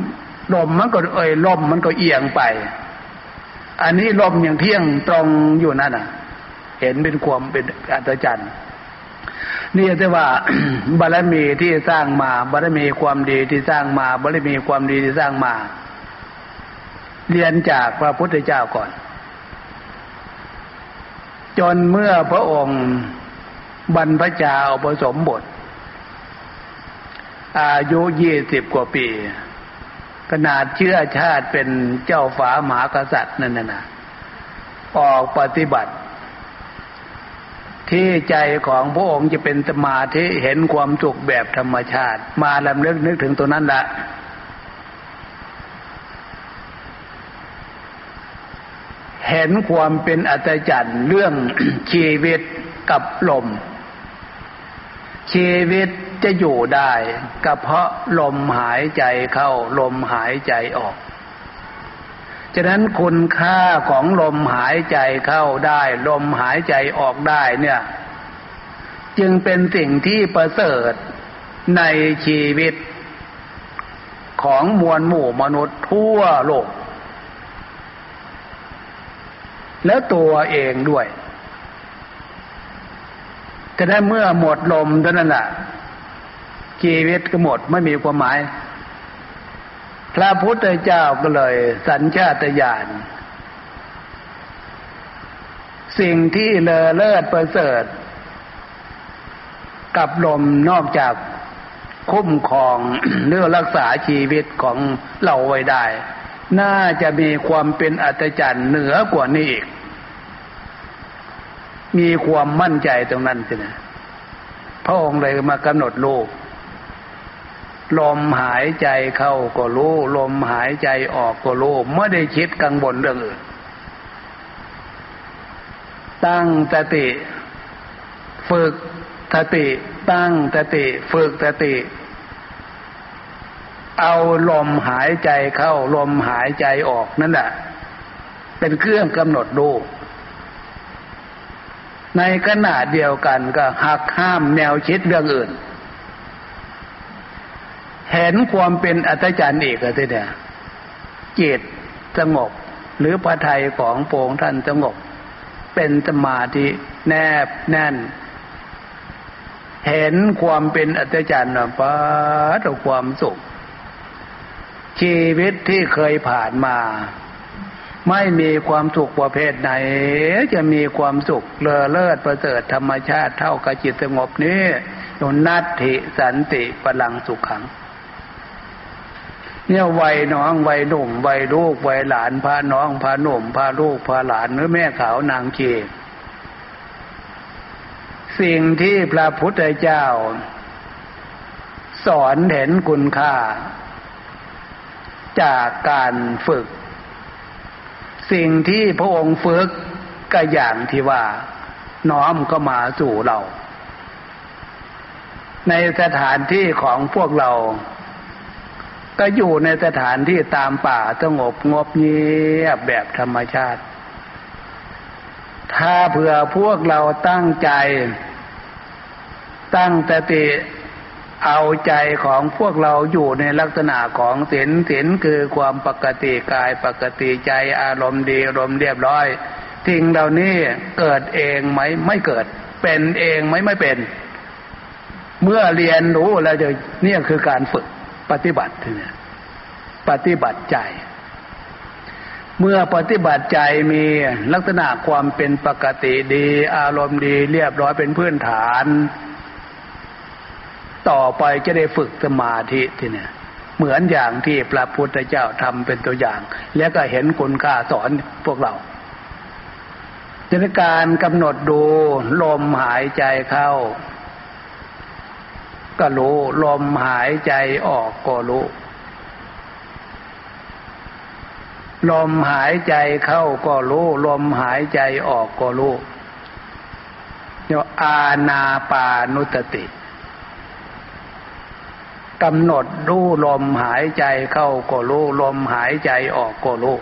ลมมันก็เอ่ยลมมันก็เอียงไป อันนี้ลมอย่างเที่ยงตรงอยู่นั่นน่ะ เห็นเป็นความเป็นอัศจรรย์นี่จะว่าบารมีที่สร้างมาบารมีความดีที่สร้างมาบารมีความดีที่สร้างมา เรียนจากพระพุทธเจ้าก่อน จนเมื่อพระองค์บรรพชาอุปสมบท อายุยี่สิบกว่าปี ขนาดเชื่อชาติเป็นเจ้าฝาหมากษัตริย์นั่นน่ะออกปฏิบัติ ที่ใจของพระองค์จะเป็นสมาธิเห็นความสุขแบบธรรมชาติ มาลำเลึกนึกถึงตัวนั้นละ เห็นความเป็นอัตจันเรื่องชีวิตกับลม ชีวิตจะอยู่ได้ก็เพราะลมหายใจเข้าลมหายใจออกฉะนั้นคุณค่าของลมหายใจเข้าได้ ลมหายใจออกได้เนี่ย จึงเป็นสิ่งที่ประเสริฐในชีวิตของมวลหมู่มนุษย์ทั่วโลก แล้วตัวเองด้วยแต่ถ้เมื่อหมดลมเท่านั้นแหละชีวิตก็หมดไม่มีความหมาย พระพุทธเจ้าก็เลย สัญชาตญาณสิ่งที่เลอเลิศประเสริฐ กับลมนอกจากคุ้มครองเรื่องรักษาชีวิตของเราไว้ได้ น่าจะมีความเป็นอัตจรรย์เหนือกว่านี้อีก มีความมั่นใจตรงนั้นสินะพระองค์เลยมากำหนดลูกลมหายใจเข้าก็รู้ ลมหายใจออกก็รู้ไม่ได้คิดกังวลเรื่องอื่น ตั้งสติ ฝึกสติ ตั้งสติ ฝึกสติ เอาลมหายใจเข้าลมหายใจออกนั่นแหละเป็นเครื่องกำหนดลูในขณะเดียวกันก็หักห้ามแนวคิดเรื่องอื่น เห็นความเป็นอัตจันอีกอะไรเนี่ยจิตสงบหรือพระไทยของโปงท่านสงบเป็นสมาธิแนบแน่น เห็นความเป็นอัตจันทร์ป้าต่อความสุข ชีวิตที่เคยผ่านมา ไม่มีความสุขประเภทไหน จะมีความสุขเลอเลิศประเสริฐธรรมชาติเท่ากับจิตสงบนี้นุนัตถิสันติพลังสุขขัง เนี่ยวัยน้องวัยหนุ่มวัยลูกวัยหลานพาน้องพาหนุ่มพาลูกพาหลานหรือแม่ขาวนางเกสิ่งที่พระพุทธเจ้า สอนเห็นคุณค่า จากการฝึก สิ่งที่พระองค์ฝึกก็อย่างที่ว่า น้อมก็มาสู่เรา ในสถานที่ของพวกเรา ก็อยู่ในสถานที่ตามป่าสงบงบเงียบแบบธรรมชาติ ถ้าเผื่อพวกเราตั้งใจ ตั้งสติ เอาใจของพวกเราอยู่ในลักษณะของศีลศีลคือความปกติกายปกติใจอารมณ์ดีอารมณ์เรียบร้อยสิ่งเหล่านี้เกิดเองไหมไม่เกิด เป็นเองไหมไม่เป็น เมื่อเรียนรู้แล้วจะเนี่ยคือการฝึกปฏิบัติเนี่ยปฏิบัติใจ เมื่อปฏิบัติใจมีลักษณะความเป็นปกติดี อารมณ์ดีเรียบร้อยเป็นพื้นฐาน ต่อไปจะได้ฝึกสมาธิที่เนี่ย เหมือนอย่างที่พระพุทธเจ้าทำเป็นตัวอย่าง แล้วก็เห็นคุณค่าสอนพวกเราจะในการกำหนดดูลมหายใจเข้า ก็รู้ลมหายใจออกก็รู้ลมหายใจเข้าก็รู้ลมหายใจออกก็รู้เรียกอาณาปานุตติ กำหนดรู้ลมหายใจเข้าก็รู้ลมหายใจออกก็รู้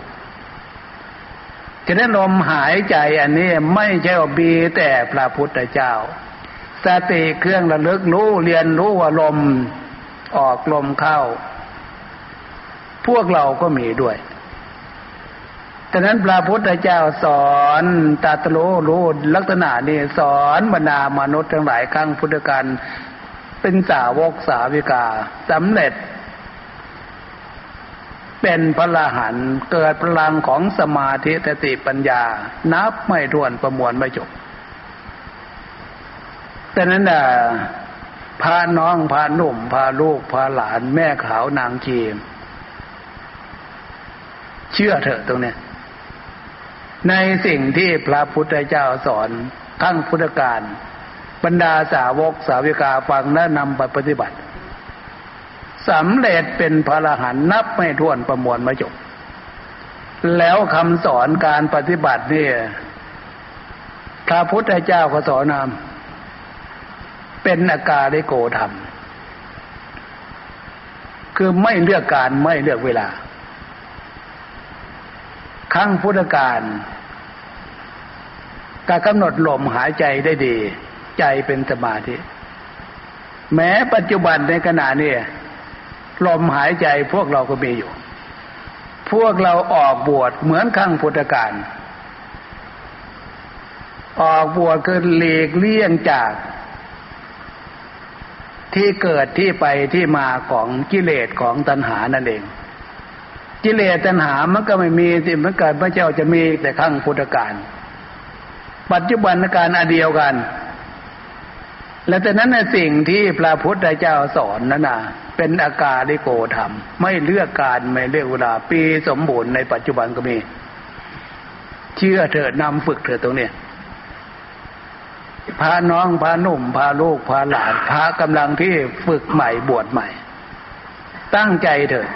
ฉะนั้นลมหายใจอันนี้ไม่ใช่ว่าบีแต่พระพุทธเจ้า สติเครื่องระลึกรู้เรียนรู้ว่าลมออกลมเข้า พวกเราก็มีด้วยฉะนั้นพระพุทธเจ้าสอนตัตโลรู้ลักษณะนี้สอนบรรดามนุษย์ทั้งหลายครั้งพุทธการ เป็นสาวกสาวิกาสำเร็จ เป็นพระหันเกิดพลังของสมาธิสติปัญญา นับไม่ถ้วนประมวลไม่จบแต่นั้นน่ะพาน้องพาหนุ่มพาลูกพาหลานแม่ขาวนางจีมเชื่อเถอะตรงเนี้ยในสิ่งที่พระพุทธเจ้าสอนขั้งพุทธการ บรรดาสาวกสาวิกาฟังและนำไปปฏิบัติสำเร็จเป็นพระรหันนับไม่ถ้วนประมวลมาจบ แล้วคำสอนการปฏิบัติเนี่ยพระพุทธเจ้าก็สอนนำเป็นอาการได้โกธรรม คือไม่เลือกการไม่เลือกเวลาขั้งพุทธการการกำหนดลมหายใจได้ดี ใจเป็นสมาธิ แม้ปัจจุบันในขณะนี้ลมหายใจพวกเราก็มีอยู่ พวกเราออกบวชเหมือนขั้งพุทธการออกบวชคือหลีกเลี่ยงจาก ที่เกิดที่ไปที่มาของกิเลสของตัณหานั่นเอง กิเลสตัณหามันก็ไม่มีสิมันเกิดพระเจ้าจะมีแต่ขั้งพุทธการปัจจุบันการอเดียวกัน และแต่นั้นในสิ่งที่พระพุทธเจ้าสอนนั่นนะเป็นอากาลิโกธรรม ไม่เลือกการไม่เลือกเวลาปีสมบูรณ์ในปัจจุบันก็มี เชื่อเถิดนำฝึกเถิดตรงเนี้ยพาน้องพาหนุ่มพาลูกพาหลานพากำลังที่ฝึกใหม่บวชใหม่ ตั้งใจเถิด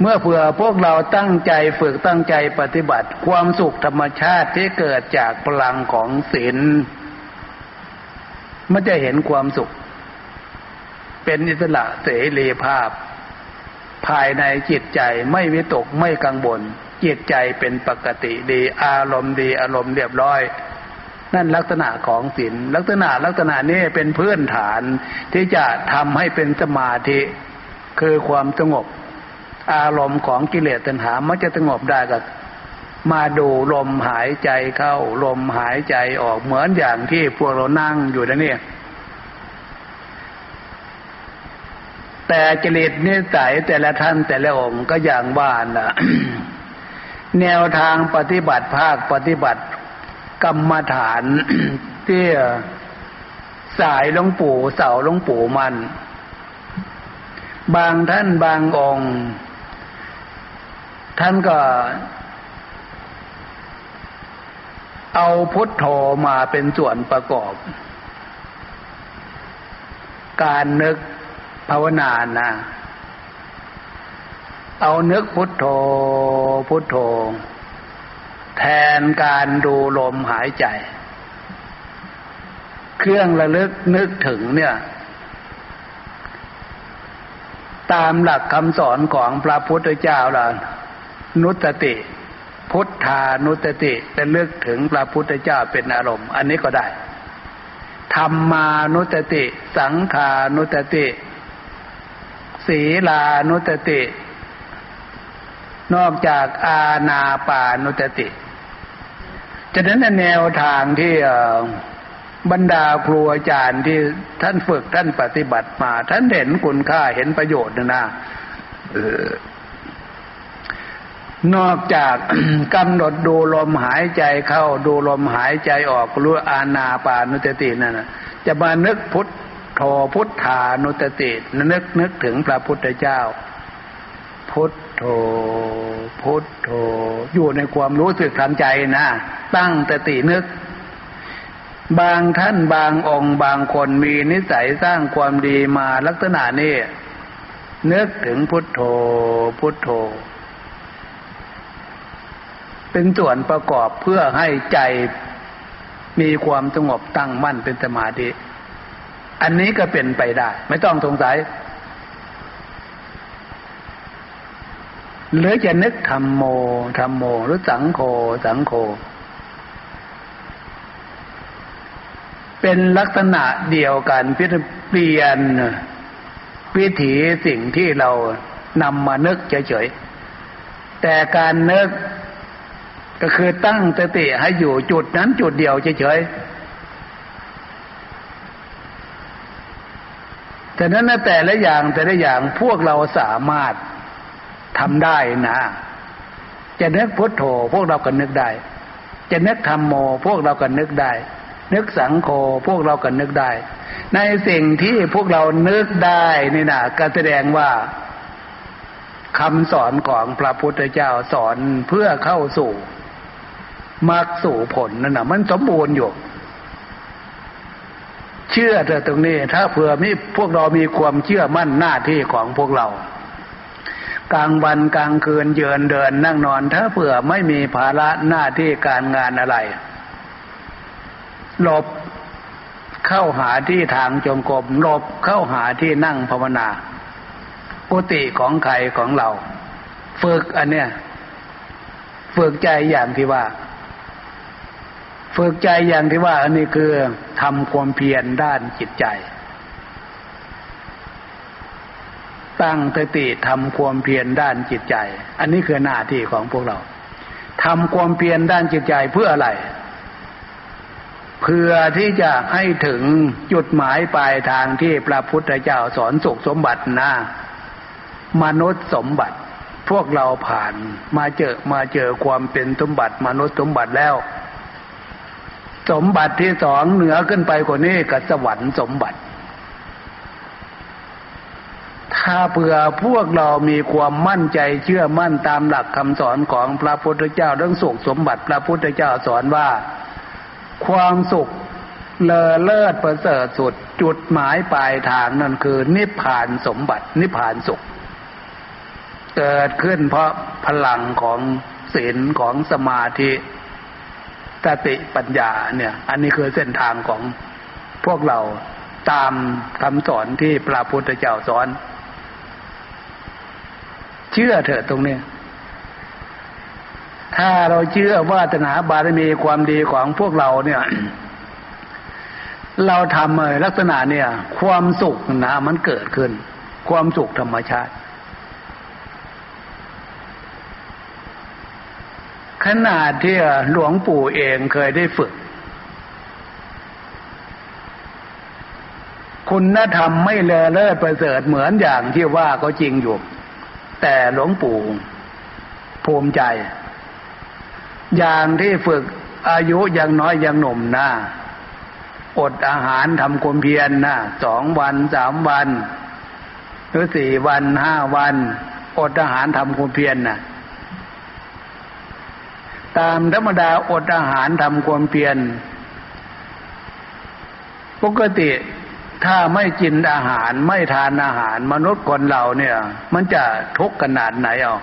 เมื่อเผื่อพวกเราตั้งใจฝึกตั้งใจปฏิบัติ ความสุขธรรมชาติที่เกิดจากพลังของศีล มันจะเห็นความสุข เป็นอิสระเสรีภาพ ภายในจิตใจไม่วิตกไม่กังวลจิตใจเป็นปกติดีอารมณ์ดีอารมณ์เรียบร้อย นั่นลักษณะของศีลลักษณะลักษณะนี้เป็นพื้นฐานที่จะทำให้เป็นสมาธิ คือความสงบ อารมณ์ของกิเลสตัณหามันจะสงบได้กับ มาดูลมหายใจเข้า ลมหายใจออกเหมือนอย่างที่พวกเรานั่งอยู่นะเนี่ย แต่จริตนิสัยแต่ละท่านแต่ละองค์ก็อย่างบ้านนะแนวทางปฏิบัติภาคปฏิบัติกรรมฐานที่สายหลวงปู่เสาหลวงปู่มัน บางท่านบางองค์ ท่านก็ เอาพุทโธมาเป็นส่วนประกอบ การนึกภาวนานะเอานึกพุทโธพุทโธ แทนการดูลมหายใจ เครื่องระลึกนึกถึงเนี่ย ตามหลักคำสอนของพระพุทธเจ้าล่ะ นุตติ พุทธานุตติเป็นเลือกถึงพระพุทธเจ้าเป็นอารมณ์ อันนี้ก็ได้ธรรมานุตติ สังขานุตติ ศีลานุตติ นอกจากอาณาปานุตติจะนั้นแนวทางที่บรรดาครูอาจารย์ที่ท่านฝึกท่านปฏิบัติมา ท่านเห็นคุณค่าเห็นประโยชน์นะนะ นอกจากกำหนดดูลมหายใจเข้าดูลมหายใจออกรู้อาณาปานุตตินั่นนะจะมานึกพุทธโธพุทธานุตตินึกนึกถึงพระพุทธเจ้า พุทโธพุทโธอยู่ในความรู้สึกทางใจนะตั้งตตินึก บางท่านบางองค์บางคนมีนิสัยสร้างความดีมาลักษณะนี้นึกถึงพุทโธพุทโธ เป็นส่วนประกอบเพื่อให้ใจมีความสงบตั้งมั่นเป็นสมาธิ อันนี้ก็เป็นไปได้ ไม่ต้องสงสัยหรือจะนึกธรรมโมธรรมโม หรือสังโฆสังโฆเป็นลักษณะเดียวกันเปลี่ยนวิถีสิ่งที่เรานำมานึกเฉยๆแต่การนึก ก็คือตั้งสติให้อยู่จุดนั้นจุดเดียวเฉยๆแต่นั้นแต่ละอย่างแต่ละอย่างพวกเราสามารถทำได้นะ จะนึกพุทโธพวกเราก็นึกได้ จะนึกธรรมโม พวกเราก็นึกได้ นึกสังโฆพวกเราก็นึกได้ ในสิ่งที่พวกเรานึกได้นี่นะก็แสดงว่าคำสอนของพระพุทธเจ้าสอนเพื่อเข้าสู่ มักสู่ผลนั่นนะมันสมบูรณ์อยู่ เชื่อเธอตรงนี้ ถ้าเผื่อมีพวกเรามีความเชื่อมั่นหน้าที่ของพวกเรา กลางวันกลางคืนเยืนเดินนั่งนอน ถ้าเผื่อไม่มีภาระหน้าที่การงานอะไรหลบเข้าหาที่ทางจงกรมหลบเข้าหาที่นั่งภาวนากุฏิของใครของเรา ฝึกอันเนี้ยฝึกใจอย่างที่ว่า ฝึกใจอย่างที่ว่า อันนี้คือทำความเพียรด้านจิตใจ ตั้งสติทำความเพียรด้านจิตใจ อันนี้คือหน้าที่ของพวกเราทำความเพียรด้านจิตใจเพื่ออะไร เพื่อที่จะให้ถึงจุดหมายปลายทางที่พระพุทธเจ้าสอนสุขสมบัตินะมนุษย์สมบัติ พวกเราผ่านมาเจอมาเจอความเป็นสมบัติ มนุษย์สมบัติแล้ว สมบัติที่สองเหนือขึ้นไปกว่านี้กับสวรรค์สมบัติ ถ้าเผื่อพวกเรามีความมั่นใจเชื่อมั่นตามหลักคำสอนของพระพุทธเจ้าเรื่องสุขสมบัติพระพุทธเจ้าสอนว่า ความสุขเลอเลิศประเสริฐสุดจุดหมายปลายทางนั่นคือ นิพพานสมบัติ นิพพานสุข เกิดขึ้นเพราะพลังของศีลของสมาธิ สติปัญญาเนี่ย อันนี้คือเส้นทางของพวกเราตามคำสอนที่พระพุทธเจ้าสอน เชื่อเถอะตรงนี้ ถ้าเราเชื่อว่าตนาบารมีความดีของพวกเราเนี่ย เราทำลักษณะเนี่ย ความสุขนะมันเกิดขึ้น ความสุขธรรมชาติ ขนาดที่หลวงปู่เองเคยได้ฝึก คุณธรรมไม่เลอเลิศประเสริฐเหมือนอย่างที่ว่าก็จริงอยู่ แต่หลวงปู่ภูมิใจ อย่างที่ฝึกอายุยังน้อยยังหนุ่มนะอดอาหารทำความเพียรนนะสองวันสามวัน หรือสี่วันห้าวัน อดอาหารทำความเพียรนนะ ตามธรรมดาอดอาหารทำความเพียรปกติถ้าไม่กินอาหารไม่ทานอาหาร มนุษย์คนเราเนี่ย มันจะทุกข์ขนาดไหนอะ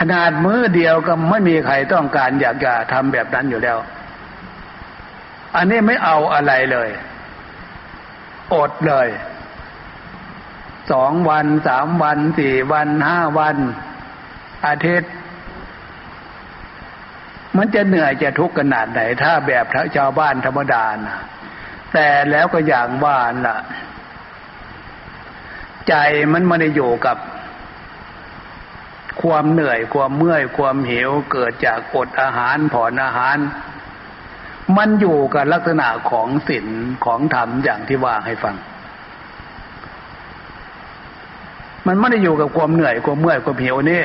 ขนาดมือเดียวก็ไม่มีใครต้องการอยากจะทำแบบนั้นอยู่แล้ว อันนี้ไม่เอาอะไรเลย อดเลยสองวันสามวันสี่วันห้าวัน อาทิตย์ มันจะเหนื่อยจะทุกข์ขนาดไหน ถ้าแบบชาวบ้านธรรมดานะแต่แล้วก็อย่างว่านล่ะ ใจมันไม่ได้อยู่กับ ความเหนื่อยความเมื่อยความหิวเกิดจากอดอาหารผ่อนอาหาร มันอยู่กับลักษณะของศีลของธรรมอย่างที่ว่าให้ฟัง มันไม่ได้อยู่กับความเหนื่อยความเมื่อยความหิวนี่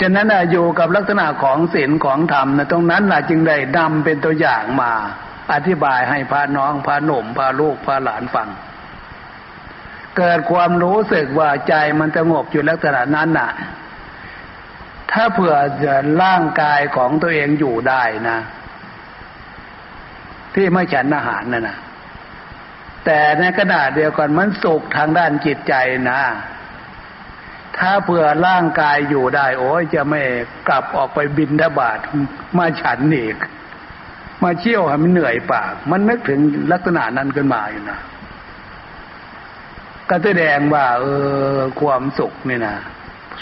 ฉะนั้นอยู่กับลักษณะของศีลของธรรมนะตรงนั้นนะจึงได้นำเป็นตัวอย่างมา อธิบายให้พาน้องพาหนุ่มพาลูกพาหลานฟัง เกิดความรู้สึกว่าใจมันสงบอยู่ลักษณะนั้นน่ะ ถ้าเผื่อร่างกายของตัวเองอยู่ได้นะ ที่ไม่ฉันอาหารนั่นนะแต่ในขณะเดียวกันมันสุขทางด้านจิตใจนะ ถ้าเผื่อร่างกายอยู่ได้ โอ้ยจะไม่กลับออกไปบินทบาทมาฉันอีก มาเชี่ยวให้มันเหนื่อยปาก มันนึกถึงลักษณะนั้นขึ้นมาอยู่นะก็แสดงว่า เออ ความสุขนี่นะ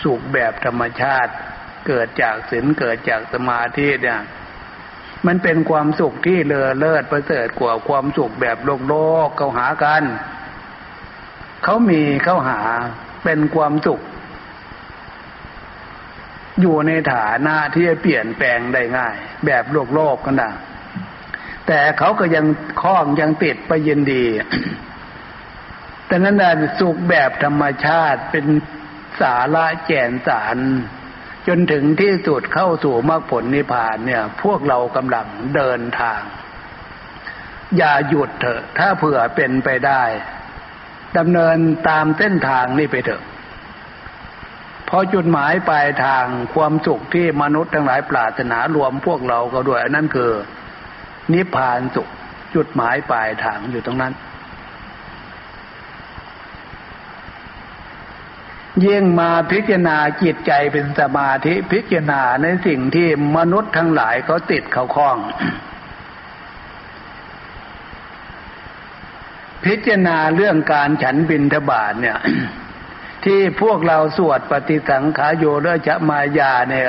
สุขแบบธรรมชาติ เกิดจากศีลเกิดจากสมาธิเนี่ยมันเป็นความสุขที่เลอเลิศประเสริฐกว่าความสุขแบบโลกโลกเขาหากัน เขามีเขาหาเป็นความสุข อยู่ในฐานะที่จะเปลี่ยนแปลงได้ง่าย แบบโลกโลกกันนะแต่เขาก็ยังคล้องยังติดไปยินดี แต่นั้นน่ะสุขแบบธรรมชาติเป็นสาระแก่นสารจนถึงที่สุดเข้าสู่มรรคผลนิพพานเนี่ย พวกเรากำลังเดินทาง อย่าหยุดเถอะ ถ้าเผื่อเป็นไปได้ดำเนินตามเส้นทางนี้ไปเถอะ เพพอจุดหมายปลายทางความสุขที่มนุษย์ทั้งหลายปรารถนารวมพวกเราก็ด้วยนั่นคือ นิพพานสุข จุดหมายปลายทางอยู่ตรงนั้นยิ่งมาพิจารณาจิตใจเป็นสมาธิพิจารณาในสิ่งที่มนุษย์ทั้งหลายเขาติดเขาคล้องพิจารณาเรื่องการฉันบินทบาทเนี่ย ที่พวกเราสวดปฏิสังขาโยเรือจะมายาเนี่ย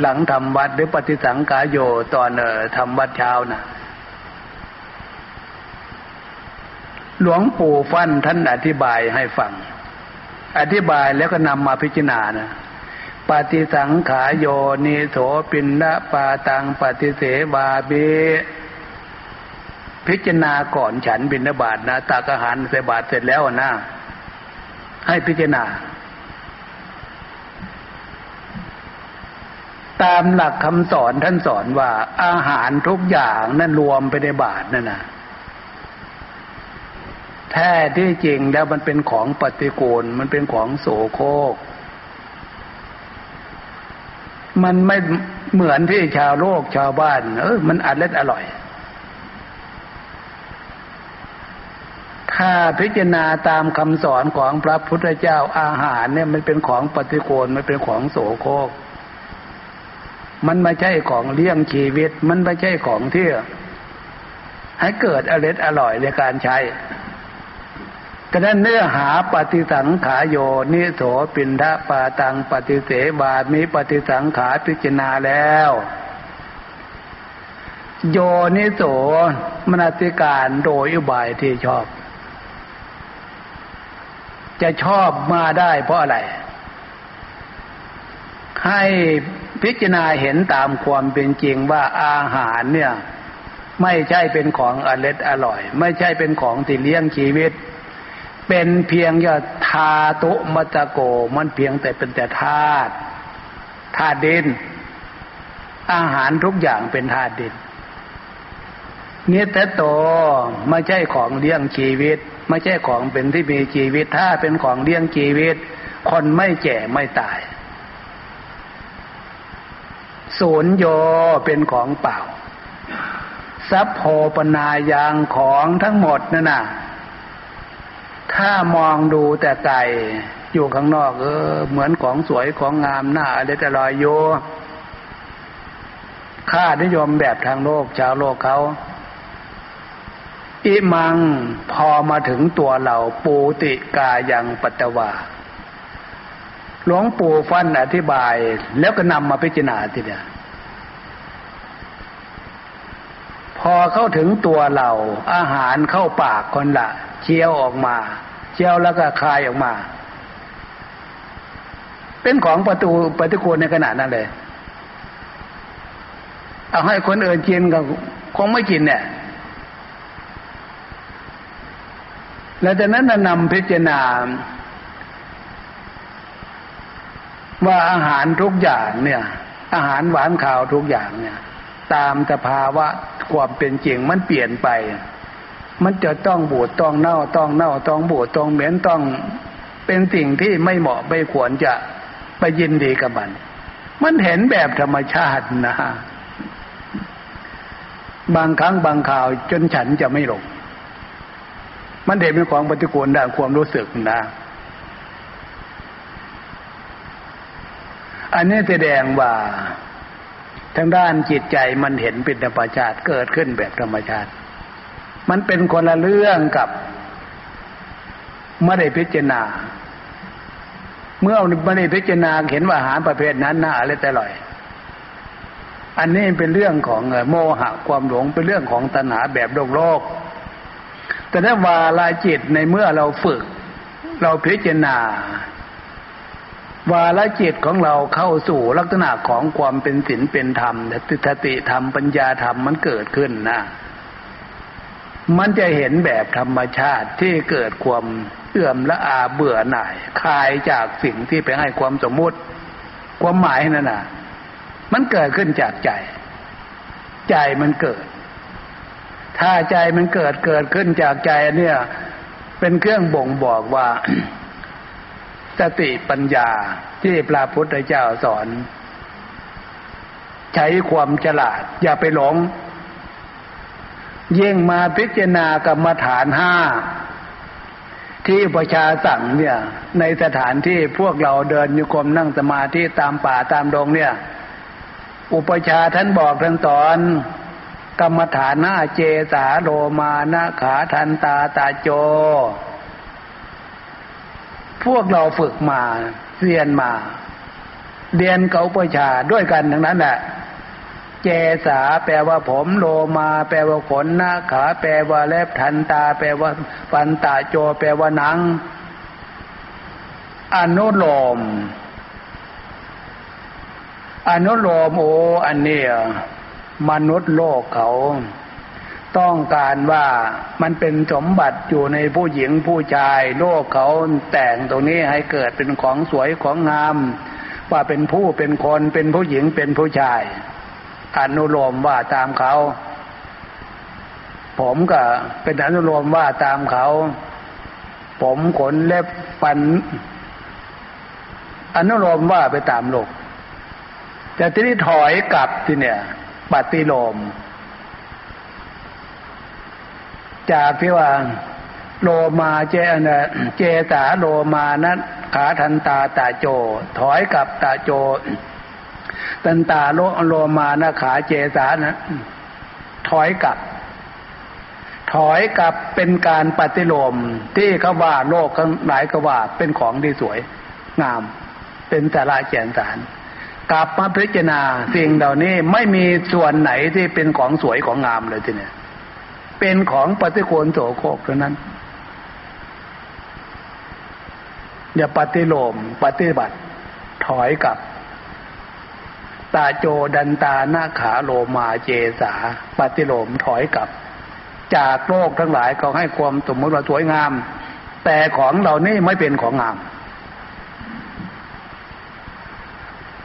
หลังทำวัดหรือปฏิสังขาโยตอนทำวัดเช้านะหลวงปู่ฟั่นท่านอธิบายให้ฟัง อธิบายแล้วก็นำมาพิจารณานะปฏิสังขาโยนิโสปินละปาตังปฏิเสวาเบพิจารณาก่อนฉันบินบาตนะตักอาหารใส่บาตเสร็จแล้วนะ ให้พิจารณา ตามหลักคำสอนท่านสอนว่า อาหารทุกอย่างนั่นรวมไปในบาทนั่นนะแท้ที่จริงแล้วมันเป็นของปฏิกูลมันเป็นของโสโครกมันไม่เหมือนที่ชาวโลกชาวบ้าน เออมันอร่อยอร่อย ถ้าพิจารณาตามคำสอนของพระพุทธเจ้าอาหารเนี่ยมันเป็นของปฏิโกณมันเป็นของโสโครกมันไม่ใช่ของเลี้ยงชีวิต มันไม่ใช่ของที่ให้เกิดอร่อยอร่อยในการใช้ก็นั้นเนื้อหาปฏิสังขาโยนิโสปินทะปาตังปฏิเสบามีปฏิสังขาพิจารณาแล้ว โยนิโสมนติการโดยอุบายที่ชอบ จะชอบมาได้เพราะอะไร ให้พิจารณาเห็นตามความเป็นจริงว่าอาหารเนี่ย ไม่ใช่เป็นของอร็ดอร่อย ไม่ใช่เป็นของที่เลี้ยงชีวิต เป็นเพียงยาทาตุมัตโก มันเพียงแต่เป็นแต่ธาตุธาตุดิน อาหารทุกอย่างเป็นธาตุดินเนื้อแต่โตไม่ใช่ของเลี้ยงชีวิต ไม่ใช่ของเป็นที่มีชีวิต ถ้าเป็นของเลี้ยงชีวิต คนไม่แก่ไม่ตายศูนย์โยเป็นของเปล่าสัพโพปนายางของทั้งหมดนั่นน่ะ ถ้ามองดูแต่ไกลอยู่ข้างนอกเออเหมือนของสวยของงามหน้าอะไรแต่ลอยโยค่านิยมแบบทางโลกชาวโลกเขา อิมังพอมาถึงตัวเราปูติกายังปัตวาหลวงปู่ฟันอธิบาย แล้วก็นำมาพิจารณาทีเดียวพอเข้าถึงตัวเรา อาหารเข้าปากคนละเชี่ยวออกมาเชี่ยวแล้วก็คายออกมา เป็นของประตูปฏิกูลในขณะนั้นเลย เอาให้คนอื่นกินก็คงไม่กินเนี่ย แล้วจากนั้นนำพิจารณาว่าอาหารทุกอย่างเนี่ย อาหารหวานข่าวทุกอย่างเนี่ย ตามสภาวะความเป็นจริงมันเปลี่ยนไป มันจะต้องบูดต้องเน่าต้องเน่าต้องบูดต้องเหม็นต้องเป็นสิ่งที่ไม่เหมาะไม่ควรจะไปยินดีกับมัน มันเห็นแบบธรรมชาตินะ บางครั้งบางข่าวจนฉันจะไม่หลง มันเด็เป็นของปฏิกูลด้านความรู้สึกนะ อันนี้แสดงว่าทางด้านจิตใจมันเห็นเป็นธรรมชาติเกิดขึ้นแบบธรรมชาติ มันเป็นคนละเรื่องกับไม่ได้พิจารณา เมื่อไม่ได้พิจารณาเห็นว่าอาหารประเภทนั้นน่าอะไรแต่ลอย อันนี้เป็นเรื่องของโมหะความหลงเป็นเรื่องของตัณหาแบบโลกโลก แต่ถ้าวาลาจิตในเมื่อเราฝึก เราพิจารณา วาลจิตของเราเข้าสู่ลักษณะของความเป็นศีลเป็นธรรมติทติธรรมปัญญาธรรมมันเกิดขึ้นนะ มันจะเห็นแบบธรรมชาติที่เกิดความเอื่อมละอาเบื่อหน่ายคลายจากสิ่งที่ไปให้ความสมมติ ความหมายนั่นน่ะ มันเกิดขึ้นจากใจ ใจมันเกิด ถ้าใจมันเกิดเกิดขึ้นจากใจเนี่ย เป็นเครื่องบ่งบอกว่า สติปัญญาที่พระพุทธเจ้าสอน ใช้ความฉลาด อย่าไปหลง เย่งมาพิจารณากรรมฐานห้าที่ประชาสั่งเนี่ย ในสถานที่พวกเราเดินโยกมนั่งสมาธิตามป่าตามดงเนี่ย อุปชาท่านบอกท่านสอน กรรมฐานนาเจสาโลมานะขาทันตาตาโจ พวกเราฝึกมาเรียนมา เรียนเกาประชาด้วยกันทั้งนั้นแหละเจสาแปลว่าผมโลมาแปลว่าขนหน้าขาแปลว่าเล็บทันตา แปลว่าฟันตาโจ แปลว่าหนังอนุโลมอนุโลมโออันเนี้ มนุษย์โลกเขา ต้องการว่ามันเป็นสมบัติอยู่ในผู้หญิงผู้ชาย โลกเขาแต่งตรงนี้ให้เกิดเป็นของสวยของงาม ว่าเป็นผู้เป็นคนเป็นผู้หญิงเป็นผู้ชายอนุโลมว่าตามเขา ผมก็เป็นอนุโลมว่าตามเขา ผมขนเล็บปัน อนุโลมว่าไปตามโลกแต่ที่นี้ถอยกลับที่เนี่ย ปฏิโลม จากที่ว่าโลมาเจนเจตาโลมานัขาทันตาตาโจ ถอยกับตาโจ ตันตาโลโลมานาขาเจสานะ ถอยกับถอยกับเป็นการปฏิโลมที่เขาว่าโลกทั้งหลายก็ว่าเป็นของที่สวย งาม เป็นสาระแจนสาร กลับมาพิจารณาสิ่งเหล่านี้ไม่มีส่วนไหนที่เป็นของสวยของงามเลยทีเนี้ยเป็นของปฏิโคนโสโครกเท่านั้น อย่าปฏิโลมปฏิบัติถอยกลับ ตาโจดันตาหน้าขาโลมาเจสาปฏิโลมถอยกลับ จากโลกทั้งหลายเขาให้ความสมมติว่าสวยงาม แต่ของเรานี่ไม่เป็นของงาม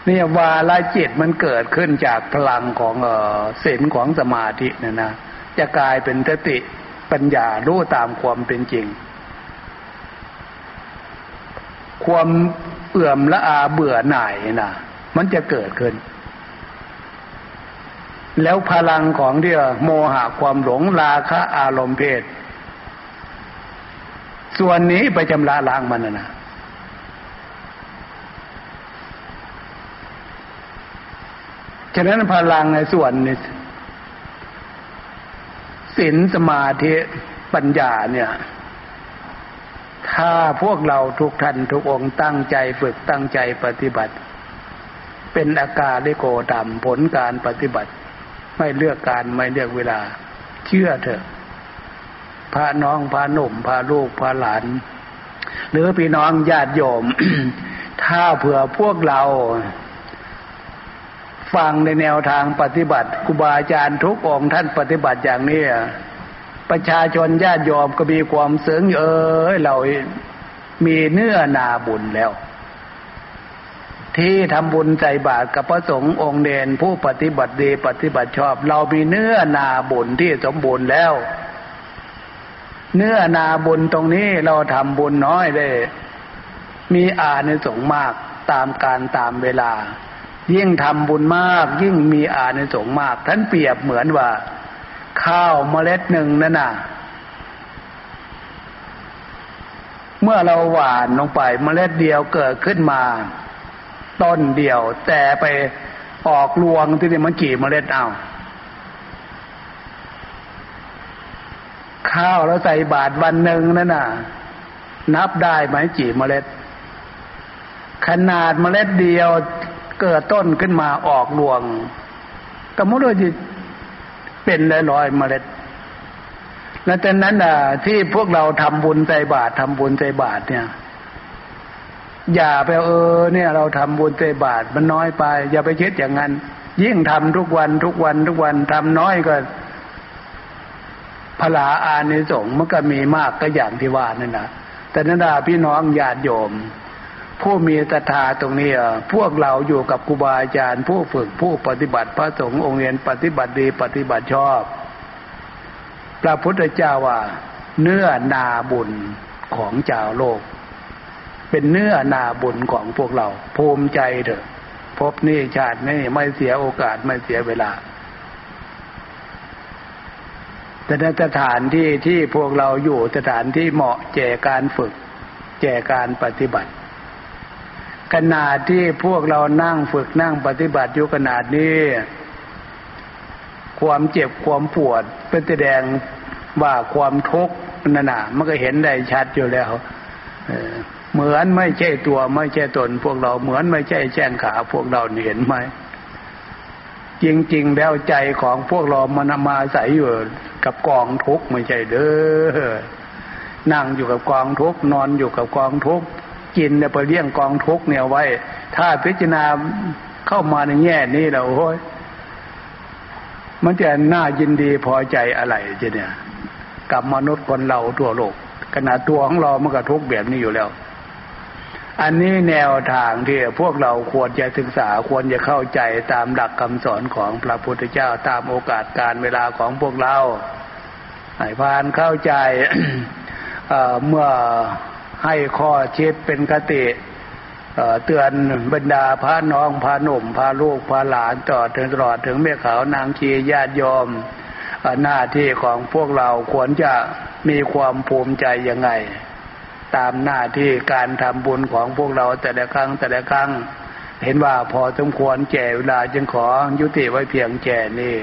เนี่ยวาลจิตมันเกิดขึ้นจากพลังของเออศีลของสมาธิเนี่ยนะจะกลายเป็นสติปัญญารู้ตามความเป็นจริง ความเอื่อมละอาเบื่อหน่ายนะมันจะเกิดขึ้น แล้วพลังของที่โมหะความหลงราคะอารมณ์เพศ ส่วนนี้ไปจำละล้างมันนะ ฉะนั้นพลังในส่วนนี้ศีลสมาธิปัญญาเนี่ย ถ้าพวกเราทุกท่านทุกองค์ตั้งใจฝึกตั้งใจปฏิบัติ เป็นอาการได้โกดำผลการปฏิบัติ ไม่เลือกการไม่เลือกเวลา เชื่อเถอะพาน้องพาหนุ่มพาลูกพาหลาน หรือพี่น้องญาติโยม ถ้าเผื่อพวกเรา ฟังในแนวทางปฏิบัติครูบาอาจารย์ทุกองท่านปฏิบัติอย่างนี้ประชาชนญาติโยมก็มีความเสริงเออเรามีเนื้อนาบุญแล้ว ที่ทำบุญใจบาตรกับพระสงฆ์องค์เดนผู้ปฏิบัติดีปฏิบัติชอบ เรามีเนื้อนาบุญที่สมบูรณ์แล้ว เนื้อนาบุญตรงนี้เราทำบุญน้อยได้มีอานิสงส์มากตามการตามเวลา ยิ่งทำบุญมาก ยิ่งมีอานิสงส์มาก ท่านเปรียบเหมือนว่า ข้าวเมล็ดหนึ่งนั่นน่ะ เมื่อเราหวานลงไปเมล็ดเดียวเกิดขึ้นมา ต้นเดียว แต่ไปออกรวงที่นี่มันกี่เมล็ดเอาข้าวแล้วใส่บาทวันหนึ่งนั่นน่ะ นับได้ไหมกี่เมล็ด ขนาดเมล็ดเดียว เกิดต้นขึ้นมาออกรวงก็มุดว่าจะเป็นร้อยๆเมล็ดแล้วจากนั้นอะ ที่พวกเราทำบุญใส่บาททำบุญใส่บาทเนี่ย อย่าไปเออ เนี่ย เราทำบุญเตบาทมันน้อยไป อย่าไปคิดอย่างนั้น ยิ่งทำทุกวันทุกวันทุกวันทำน้อยก็พลาอานิสงส์มันก็มีมากก็อย่างที่ว่านั่นนะแต่นันดาพี่น้องญาติโยม ผู้มีศรัทธาตรงนี้พวกเราอยู่กับครูบาอาจารย์ ผู้ฝึกผู้ปฏิบัติพระสงฆ์องค์เรียนปฏิบัติดีปฏิบัติชอบ พระพุทธเจ้าว่า เนื้อนาบุญของเจ้าโลก เป็นเนื้อนาบุญของพวกเราภูมิใจเถอะ พบนี่ชาตินี่ไม่เสียโอกาสไม่เสียเวลาแต่สถานที่ที่พวกเราอยู่สถานที่เหมาะแก่การฝึก แก่การปฏิบัติ ขนาดที่พวกเรานั่งฝึกนั่งปฏิบัติอยู่ขนาดนี้ ความเจ็บความปวดเป็นแสดงว่าความทุกข์นั่นน่ะมันก็เห็นได้ชัดอยู่แล้วเหมือนไม่ใช่ตัวไม่ใช่ตน พวกเราเหมือนไม่ใช่แช่งขาพวกเราเห็นไหมจริงๆแล้วใจของพวกเรามันมาใส่อยู่กับกองทุกข์ไม่ใช่เด้อนั่งอยู่กับกองทุกข์นอนอยู่กับกองทุกข์ กินเนี่ยไปเลี้ยงกองทุกเนี่ยไว้ ถ้าพิจารณาเข้ามาในแง่นี้แล้วโอ้ยมันจะน่ายินดีพอใจอะไรจะเนี่ยกับมนุษย์คนเราทั่วโลกขนาดตัวของเรามันก็ทุกแบบนี้อยู่แล้ว อันนี้แนวทางที่พวกเราควรจะศึกษาควรจะเข้าใจตามหลักคำสอนของพระพุทธเจ้าตามโอกาสการเวลาของพวกเราให้พานเข้าใจเเมื่อ ให้ข้อเชิดเป็นกติเตือนบรรดาพระน้องพระหนุ่มพระลูกพระหลานต่อถึงตลอดถึงแม่ขาวนางชีญาติยอมหน้าที่ของพวกเราควรจะมีความภูมิใจยังไง ตามหน้าที่การทำบุญของพวกเราแต่ละครั้งแต่ละครั้ง เห็นว่าพอสมควรแก่เวลาจึงขอยุติไว้เพียงแก่นี้